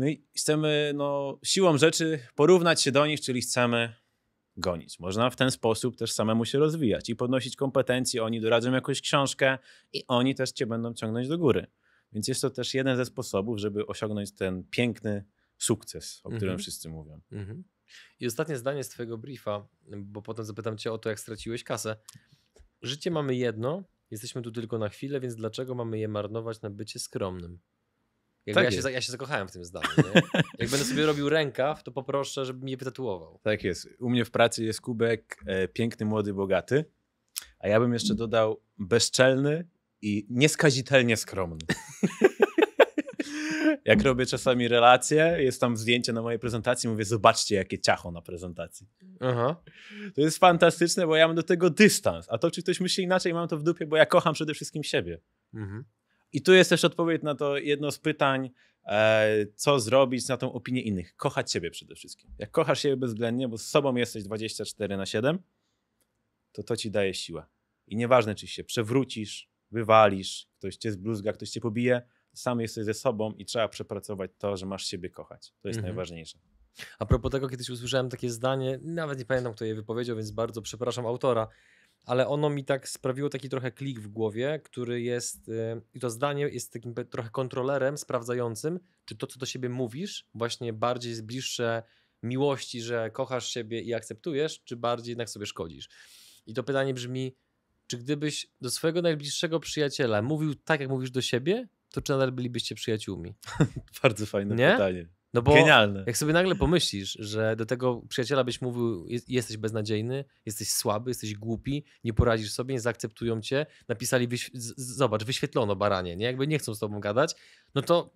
No i chcemy no, siłą rzeczy porównać się do nich, czyli chcemy gonić. Można w ten sposób też samemu się rozwijać i podnosić kompetencje. Oni doradzą jakąś książkę i oni też cię będą ciągnąć do góry. Więc jest to też jeden ze sposobów, żeby osiągnąć ten piękny sukces, o którym Mhm. wszyscy mówią. Mhm. I ostatnie zdanie z twojego briefa, bo potem zapytam cię o to, jak straciłeś kasę. Życie mamy jedno, jesteśmy tu tylko na chwilę, więc dlaczego mamy je marnować na bycie skromnym? Jakby Tak ja, się, ja się zakochałem w tym zdaniu. Nie? Jak będę sobie robił rękaw, to poproszę, żeby mi je wytatuował. Tak jest. U mnie w pracy jest kubek e, piękny, młody, bogaty, a ja bym jeszcze dodał bezczelny i nieskazitelnie skromny. Jak robię czasami relacje, jest tam zdjęcie na mojej prezentacji, mówię, zobaczcie, jakie ciacho na prezentacji. Aha. To jest fantastyczne, bo ja mam do tego dystans. A to, czy ktoś myśli inaczej, mam to w dupie, bo ja kocham przede wszystkim siebie. Mhm. I tu jest też odpowiedź na to jedno z pytań, e, co zrobić na tą opinię innych. Kochać siebie przede wszystkim. Jak kochasz siebie bezwzględnie, bo z sobą jesteś 24 na 7, to to ci daje siłę. I nieważne, czy się przewrócisz, wywalisz, ktoś cię zbluzga, ktoś cię pobije, sam jesteś ze sobą i trzeba przepracować to, że masz siebie kochać. To jest Mhm. najważniejsze. A propos tego, kiedyś usłyszałem takie zdanie, nawet nie pamiętam, kto je wypowiedział, więc bardzo przepraszam autora, ale ono mi tak sprawiło taki trochę klik w głowie, który jest, y, i to zdanie jest takim trochę kontrolerem sprawdzającym, czy to, co do siebie mówisz, właśnie bardziej jest bliższe miłości, że kochasz siebie i akceptujesz, czy bardziej jednak sobie szkodzisz. I to pytanie brzmi, czy gdybyś do swojego najbliższego przyjaciela mówił tak, jak mówisz do siebie, to czy nadal bylibyście przyjaciółmi? Bardzo fajne Nie? pytanie. No bo Genialne. jak sobie nagle pomyślisz, że do tego przyjaciela byś mówił, "Jest- jesteś beznadziejny, jesteś słaby, jesteś głupi, nie poradzisz sobie, nie zaakceptują cię, napisali, z- zobacz, wyświetlono baranie, nie? Jakby nie chcą z tobą gadać, no to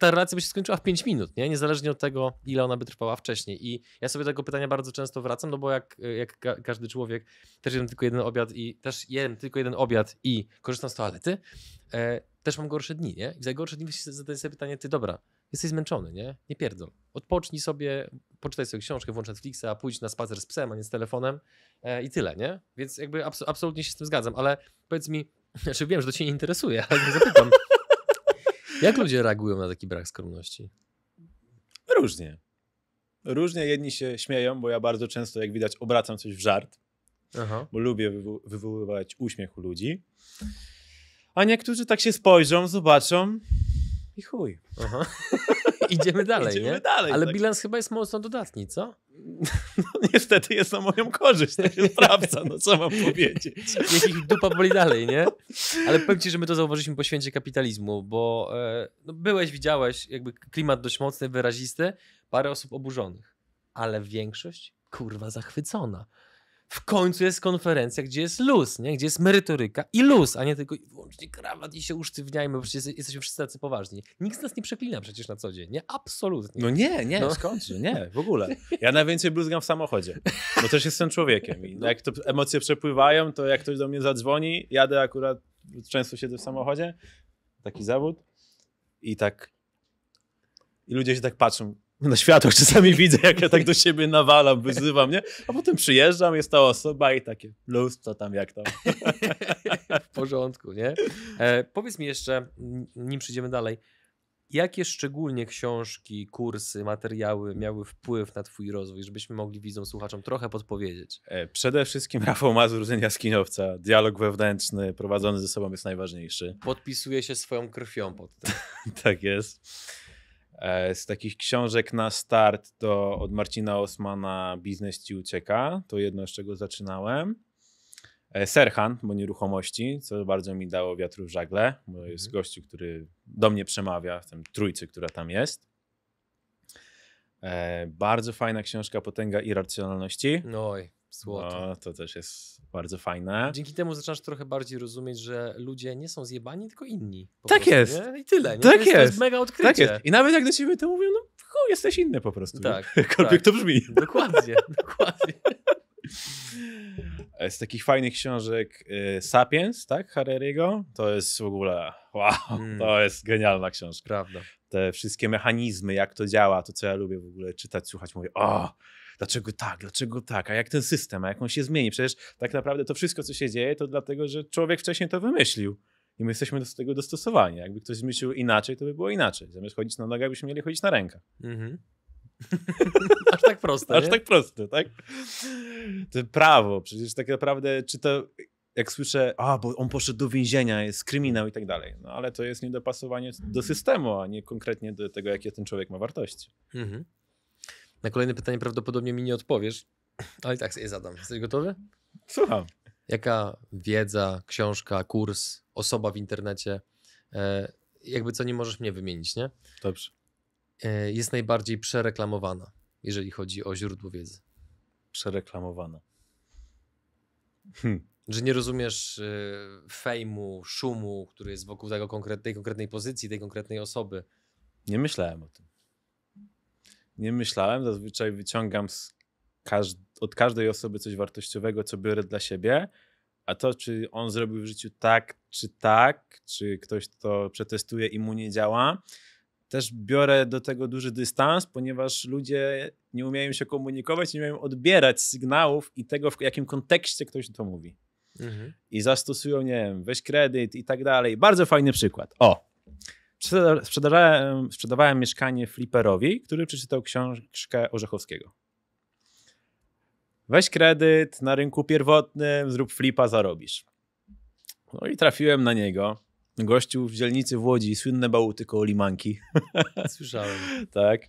ta relacja by się skończyła w 5 minut, nie? Niezależnie od tego, ile ona by trwała wcześniej. I ja sobie do tego pytania bardzo często wracam, no bo jak, jak ka- każdy człowiek, też jem tylko jeden obiad i też jem tylko jeden obiad i korzystam z toalety, e, też mam gorsze dni, nie? I za gorsze dni się zadaję sobie pytanie, ty dobra, jesteś zmęczony, nie? Nie pierdol. Odpocznij sobie, poczytaj sobie książkę, włącz Netflixa, pójdź na spacer z psem, a nie z telefonem e, i tyle, nie? Więc jakby abs- absolutnie się z tym zgadzam, ale powiedz mi, znaczy wiem, że to cię nie interesuje, ale nie zapytam. Jak ludzie reagują na taki brak skromności? Różnie. Różnie jedni się śmieją, bo ja bardzo często, jak widać, obracam coś w żart, Aha. bo lubię wywo- wywoływać uśmiech u ludzi. A niektórzy tak się spojrzą, zobaczą i chuj. Aha. Idziemy dalej, Idziemy nie? dalej. Ale tak. bilans chyba jest mocno dodatni, co? No, niestety jest na moją korzyść, to się sprawdza, no co mam powiedzieć. Niech ich dupa boli dalej, nie? Ale powiem ci, że my to zauważyliśmy po święcie kapitalizmu, bo e, no, byłeś, widziałeś, jakby klimat dość mocny, wyrazisty, parę osób oburzonych, ale większość, kurwa, zachwycona. W końcu jest konferencja, gdzie jest luz, nie? gdzie jest merytoryka i luz, a nie tylko i wyłącznie krawat i się usztywniajmy, bo przecież jesteśmy wszyscy tacy poważni. Nikt z nas nie przeklina przecież na co dzień, nie? Absolutnie. No nie, nie, No. skądże, nie, w ogóle. Ja najwięcej bluzgam w samochodzie, bo też jestem człowiekiem i jak to emocje przepływają, to jak ktoś do mnie zadzwoni, jadę akurat, często siedzę w samochodzie, taki zawód i tak i ludzie się tak patrzą na światło, czasami widzę, jak ja tak do siebie nawalam, wyzywam, nie? A potem przyjeżdżam, jest ta osoba i takie luz, co tam, jak tam. w porządku, nie? E, powiedz mi jeszcze, nim przejdziemy dalej, jakie szczególnie książki, kursy, materiały miały wpływ na twój rozwój, żebyśmy mogli widzom, słuchaczom trochę podpowiedzieć? E, Przede wszystkim Rafał Mazur z Jaskiniowca. Dialog wewnętrzny prowadzony ze sobą jest najważniejszy. Podpisuję się swoją krwią pod tym. Tak jest. E, Z takich książek na start to od Marcina Osmana Biznes ci ucieka. To jedno, z czego zaczynałem. E, Serhan, bo nieruchomości, co bardzo mi dało wiatru w żagle, bo jest Mhm. gościu, który do mnie przemawia, w tym trójcy, która tam jest. E, Bardzo fajna książka Potęga irracjonalności. No oj, złoto. No, to też jest bardzo fajne. Dzięki temu zaczynasz trochę bardziej rozumieć, że ludzie nie są zjebani, tylko inni. Tak prostu, jest. Nie? I tyle. Nie? Tak to jest. To jest jest. mega odkrycie. Tak jest. I nawet jak do ciebie to mówią, no chuj, jesteś inny po prostu. Tak, Jakkolwiek tak. to brzmi. Dokładnie, dokładnie. Z takich fajnych książek y, Sapiens, tak, Harariego, to jest w ogóle, wow, Mm. to jest genialna książka. Prawda. Te wszystkie mechanizmy, jak to działa, to co ja lubię w ogóle czytać, słuchać, mówię, o, dlaczego tak, dlaczego tak, a jak ten system, a jak on się zmieni? Przecież tak naprawdę to wszystko, co się dzieje, to dlatego, że człowiek wcześniej to wymyślił. I my jesteśmy do tego dostosowani. Jakby ktoś zmyślił inaczej, to by było inaczej. Zamiast chodzić na nogach, byśmy mieli chodzić na rękach. Mhm. Aż tak proste, Aż nie? tak proste, tak? To prawo, przecież tak naprawdę, czy to, jak słyszę, a, bo on poszedł do więzienia, jest kryminał i tak dalej. No ale to jest niedopasowanie do systemu, a nie konkretnie do tego, jakie ten człowiek ma wartości. Mhm. Na kolejne pytanie prawdopodobnie mi nie odpowiesz, ale i tak sobie je zadam. Jesteś gotowy? Słucham. Jaka wiedza, książka, kurs, osoba w internecie, e, jakby co nie możesz mnie wymienić, nie? Dobrze. E, jest najbardziej przereklamowana, jeżeli chodzi o źródło wiedzy. Przereklamowana. Hm. Że nie rozumiesz e, fejmu, szumu, który jest wokół tego konkret, tej konkretnej pozycji, tej konkretnej osoby. Nie myślałem o tym. Nie myślałem, zazwyczaj wyciągam z od każdej osoby coś wartościowego, co biorę dla siebie, a to, czy on zrobił w życiu tak, czy tak, czy ktoś to przetestuje i mu nie działa, też biorę do tego duży dystans, ponieważ ludzie nie umieją się komunikować, nie umieją odbierać sygnałów i tego, w jakim kontekście ktoś to mówi. Mhm. I zastosują, nie wiem, weź kredyt i tak dalej. Bardzo fajny przykład. O! Sprzeda- Sprzedawałem, sprzedawałem mieszkanie fliperowi, który przeczytał książkę Orzechowskiego. Weź kredyt na rynku pierwotnym, zrób flipa, zarobisz. No i trafiłem na niego. Gościu w dzielnicy w Łodzi, słynne bałuty koło Limanki. Słyszałem. tak.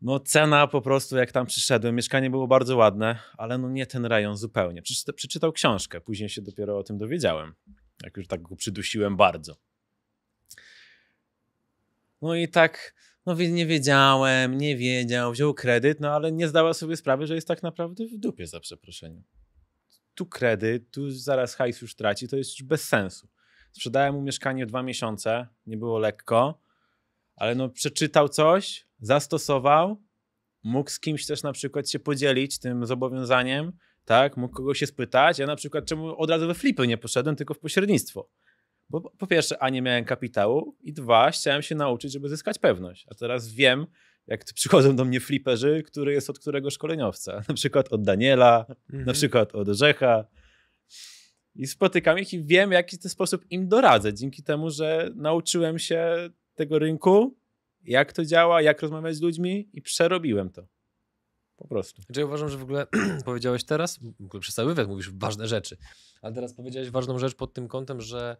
No cena po prostu, jak tam przyszedłem, mieszkanie było bardzo ładne, ale no nie ten rejon zupełnie. Przeczyta, przeczytał książkę, później się dopiero o tym dowiedziałem, jak już tak go przydusiłem bardzo. No i tak, no nie wiedziałem, nie wiedział, wziął kredyt, no ale nie zdała sobie sprawy, że jest tak naprawdę w dupie za przeproszeniem. Tu kredyt, tu zaraz hajs już traci, to jest już bez sensu. Sprzedałem mu mieszkanie dwa miesiące, nie było lekko, ale no przeczytał coś, zastosował, mógł z kimś też na przykład się podzielić tym zobowiązaniem, tak, mógł kogoś się spytać. Ja na przykład czemu od razu we flipy nie poszedłem, tylko w pośrednictwo. Bo po pierwsze, a nie miałem kapitału i dwa, chciałem się nauczyć, żeby zyskać pewność. A teraz wiem, jak przychodzą do mnie fliperzy, który jest od którego szkoleniowca. Na przykład od Daniela, Mhm. na przykład od Orzecha. I spotykam ich i wiem, w jaki ten sposób im doradzę. Dzięki temu, że nauczyłem się tego rynku, jak to działa, jak rozmawiać z ludźmi i przerobiłem to. Po prostu. Znaczy, ja uważam, że w ogóle powiedziałeś teraz, w ogóle przez cały wywiad mówisz ważne rzeczy, ale teraz powiedziałeś ważną rzecz pod tym kątem, że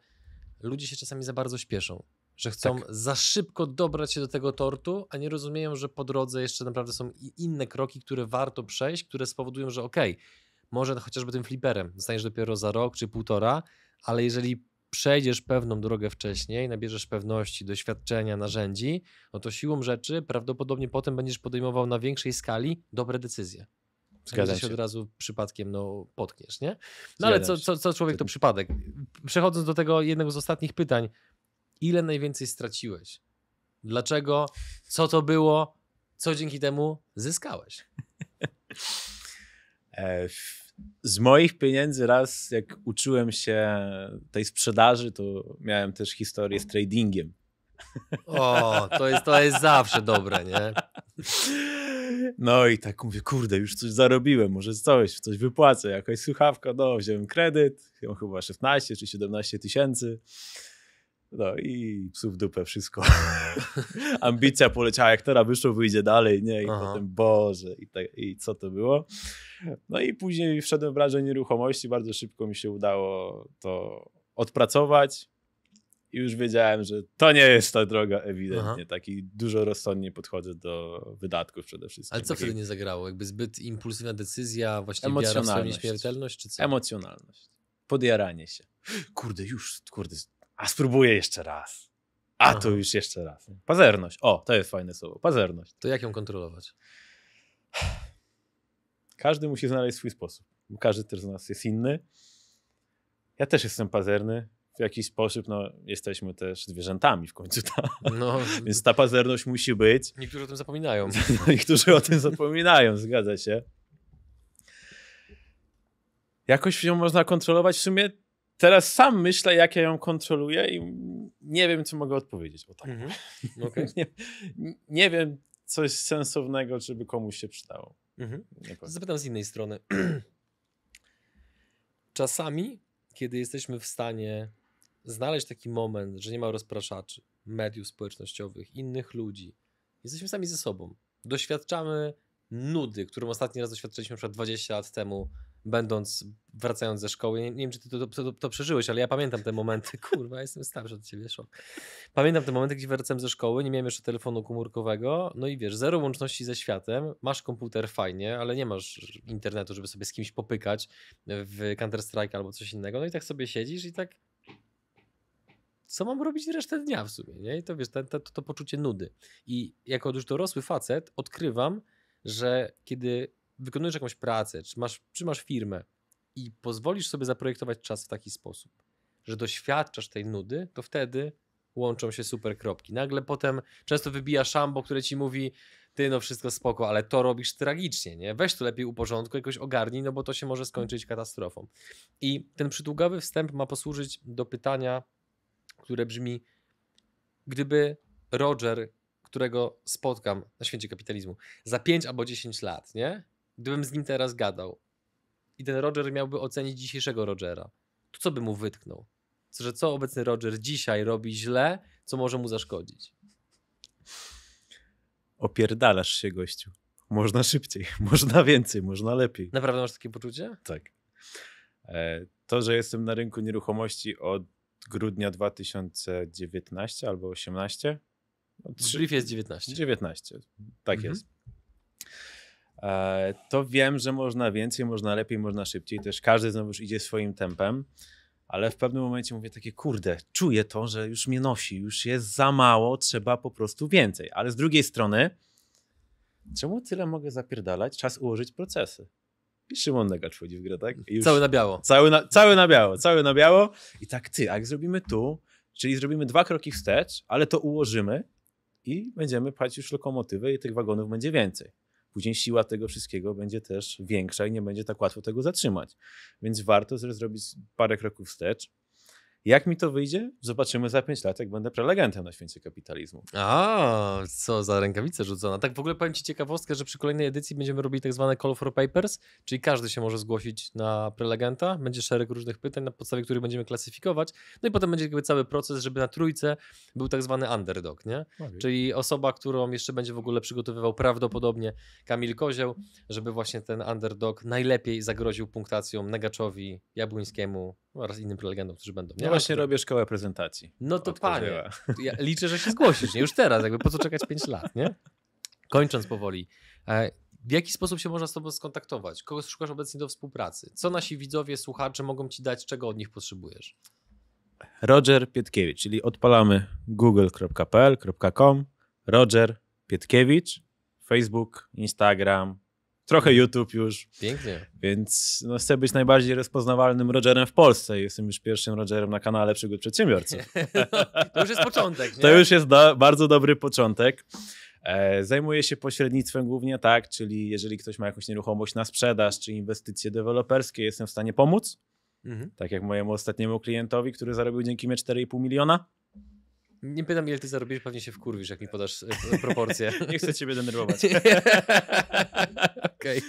ludzie się czasami za bardzo śpieszą. Że chcą Tak. za szybko dobrać się do tego tortu, a nie rozumieją, że po drodze jeszcze naprawdę są inne kroki, które warto przejść, które spowodują, że okej, może chociażby tym fliperem zostaniesz dopiero za rok czy półtora, ale jeżeli przejdziesz pewną drogę wcześniej, nabierzesz pewności, doświadczenia, narzędzi, no to siłą rzeczy prawdopodobnie potem będziesz podejmował na większej skali dobre decyzje. Zgadzam się się. od razu przypadkiem no, potkniesz, nie? No ale co, co, co człowiek to przypadek. Przechodząc do tego jednego z ostatnich pytań, ile najwięcej straciłeś? Dlaczego? Co to było? Co dzięki temu zyskałeś? E, Z moich pieniędzy raz, jak uczyłem się tej sprzedaży, to miałem też historię z tradingiem. O, to jest, to jest zawsze dobre, nie? No i tak mówię, kurde, już coś zarobiłem, może coś, coś wypłacę, jakaś słuchawka, no, wziąłem kredyt, ją chyba 16 czy 17 tysięcy. No i psów dupę wszystko. Ambicja poleciała, jak teraz wyszło, wyjdzie dalej, nie? I Aha. potem, Boże, i, tak, i co to było? No i później wszedłem w branżę nieruchomości, bardzo szybko mi się udało to odpracować i już wiedziałem, że to nie jest ta droga ewidentnie. Taki dużo rozsądnie podchodzę do wydatków przede wszystkim. Ale co Takiej wtedy nie zagrało? Jakby zbyt impulsywna decyzja, właśnie Emocjonalność. nieśmiertelność, czy co? Emocjonalność. Podjaranie się. Kurde, już, kurde, a spróbuję jeszcze raz. A to Aha. już jeszcze raz. Pazerność. O, to jest fajne słowo. Pazerność. To jak ją kontrolować? Każdy musi znaleźć swój sposób. Każdy też z nas jest inny. Ja też jestem pazerny. W jakiś sposób, no, jesteśmy też zwierzętami w końcu. Ta. No, Więc ta pazerność musi być. niektórzy o tym zapominają. Niektórzy o tym zapominają, zgadza się. Jakoś ją można kontrolować. W sumie teraz sam myślę, jak ja ją kontroluję i nie wiem, co mogę odpowiedzieć. O tak. Mhm. Okej. Nie, nie wiem, coś sensownego, żeby komuś się przydało. Mhm. Zapytam z innej strony. Czasami, kiedy jesteśmy w stanie znaleźć taki moment, że nie ma rozpraszaczy, mediów społecznościowych, innych ludzi, jesteśmy sami ze sobą. Doświadczamy nudy, którą ostatni raz doświadczyliśmy na przykład 20 lat temu, będąc, wracając ze szkoły. Nie, nie wiem, czy ty to, to, to, to przeżyłeś, ale ja pamiętam te momenty. Kurwa, jestem starszy od ciebie, szok. Pamiętam te momenty, gdzie wracałem ze szkoły, nie miałem jeszcze telefonu komórkowego, no i wiesz, zero łączności ze światem, masz komputer fajnie, ale nie masz internetu, żeby sobie z kimś popykać w Counter-Strike albo coś innego, no i tak sobie siedzisz i tak co mam robić resztę dnia w sumie, nie? I to wiesz, te, te, to, to poczucie nudy. I jako już dorosły facet odkrywam, że kiedy wykonujesz jakąś pracę, czy masz, czy masz firmę i pozwolisz sobie zaprojektować czas w taki sposób, że doświadczasz tej nudy, to wtedy łączą się super kropki. Nagle potem często wybija szambo, które ci mówi, ty no wszystko spoko, ale to robisz tragicznie, nie? Weź to lepiej uporządkuj, jakoś ogarnij, no bo to się może skończyć katastrofą. I ten przydługawy wstęp ma posłużyć do pytania, które brzmi, gdyby Roger, którego spotkam na święcie kapitalizmu, za 5 albo 10 lat, nie? Gdybym z nim teraz gadał i ten Roger miałby ocenić dzisiejszego Rogera, to co by mu wytknął? Co- Że co obecny Roger dzisiaj robi źle, co może mu zaszkodzić? Opierdalasz się, gościu. Można szybciej, można więcej, można lepiej. Naprawdę masz takie poczucie? Tak. E, To, że jestem na rynku nieruchomości od grudnia 2019 albo 18? No, trzy- Brief jest 19. 19, tak Mhm. jest. E, To wiem, że można więcej, można lepiej, można szybciej. Też każdy znowuż idzie swoim tempem, ale w pewnym momencie mówię takie, kurde, czuję to, że już mnie nosi, już jest za mało, trzeba po prostu więcej. Ale z drugiej strony, czemu tyle mogę zapierdalać? Czas ułożyć procesy. I Szymon Negacz wchodzi w grę, tak? Cały na biało. Cały na, cały na biało, cały na biało. I tak ty, a jak zrobimy tu, czyli zrobimy dwa kroki wstecz, ale to ułożymy i będziemy pchać już lokomotywę i tych wagonów będzie więcej. Później siła tego wszystkiego będzie też większa i nie będzie tak łatwo tego zatrzymać. Więc warto zro- zrobić parę kroków wstecz. Jak mi to wyjdzie? Zobaczymy za 5 lat, jak będę prelegentem na święcie kapitalizmu. A, co za rękawice rzucona. Tak w ogóle powiem Ci ciekawostkę, że przy kolejnej edycji będziemy robili tak zwane call for papers, czyli każdy się może zgłosić na prelegenta, będzie szereg różnych pytań, na podstawie których będziemy klasyfikować, no i potem będzie jakby cały proces, żeby na trójce był tak zwany underdog, nie? Czyli osoba, którą jeszcze będzie w ogóle przygotowywał prawdopodobnie Kamil Kozioł, żeby właśnie ten underdog najlepiej zagroził punktacją Negaczowi, Jabłońskiemu oraz innym prelegentom, którzy będą. Ja właśnie robię szkołę prezentacji. No to panie, ja liczę, że się zgłosisz, nie? Już teraz, jakby po co czekać 5 lat, nie? Kończąc powoli, e, w jaki sposób się można z tobą skontaktować? Kogo szukasz obecnie do współpracy? Co nasi widzowie, słuchacze mogą ci dać, czego od nich potrzebujesz? Roger Pietkiewicz, czyli odpalamy google.pl.com, Roger Pietkiewicz, Facebook, Instagram, trochę YouTube już, Pięknie. więc no, chcę być najbardziej rozpoznawalnym Rogerem w Polsce. Jestem już pierwszym Rogerem na kanale Przygód Przedsiębiorców. to już jest początek, nie? To już jest do, bardzo dobry początek. E, zajmuję się pośrednictwem głównie, tak, czyli jeżeli ktoś ma jakąś nieruchomość na sprzedaż czy inwestycje deweloperskie, jestem w stanie pomóc. Mhm. Tak jak mojemu ostatniemu klientowi, który zarobił dzięki mnie 4,5 miliona. Nie pytam, ile ty zarobisz, pewnie się wkurwisz, jak mi podasz e, proporcje. Nie chcę ciebie denerwować. Okej.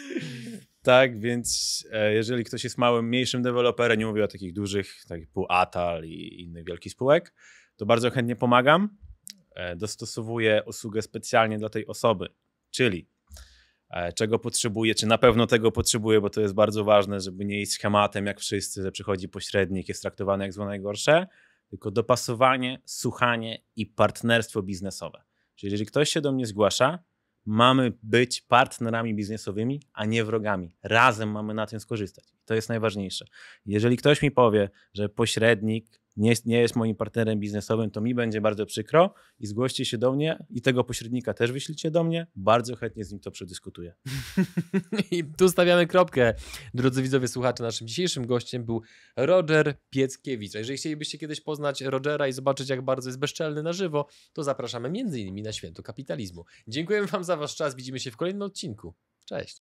Tak, więc e, jeżeli ktoś jest małym, mniejszym deweloperem, nie mówię o takich dużych, tak jak typu Atal i innych wielkich spółek, to bardzo chętnie pomagam. E, dostosowuję usługę specjalnie dla tej osoby, czyli czego potrzebuje, czy na pewno tego potrzebuje, bo to jest bardzo ważne, żeby nie iść schematem jak wszyscy, że przychodzi pośrednik, jest traktowany jak zło najgorsze, tylko dopasowanie, słuchanie i partnerstwo biznesowe. Czyli jeżeli ktoś się do mnie zgłasza, mamy być partnerami biznesowymi, a nie wrogami. Razem mamy na tym skorzystać. To jest najważniejsze. Jeżeli ktoś mi powie, że pośrednik nie jest, nie jest moim partnerem biznesowym, to mi będzie bardzo przykro i zgłoście się do mnie i tego pośrednika też wyślijcie do mnie. Bardzo chętnie z nim to przedyskutuję. I tu stawiamy kropkę. Drodzy widzowie, słuchacze, naszym dzisiejszym gościem był Roger Pieckiewicz. Jeżeli chcielibyście kiedyś poznać Rogera i zobaczyć, jak bardzo jest bezczelny na żywo, to zapraszamy m.in. na Święto Kapitalizmu. Dziękujemy Wam za Wasz czas. Widzimy się w kolejnym odcinku. Cześć.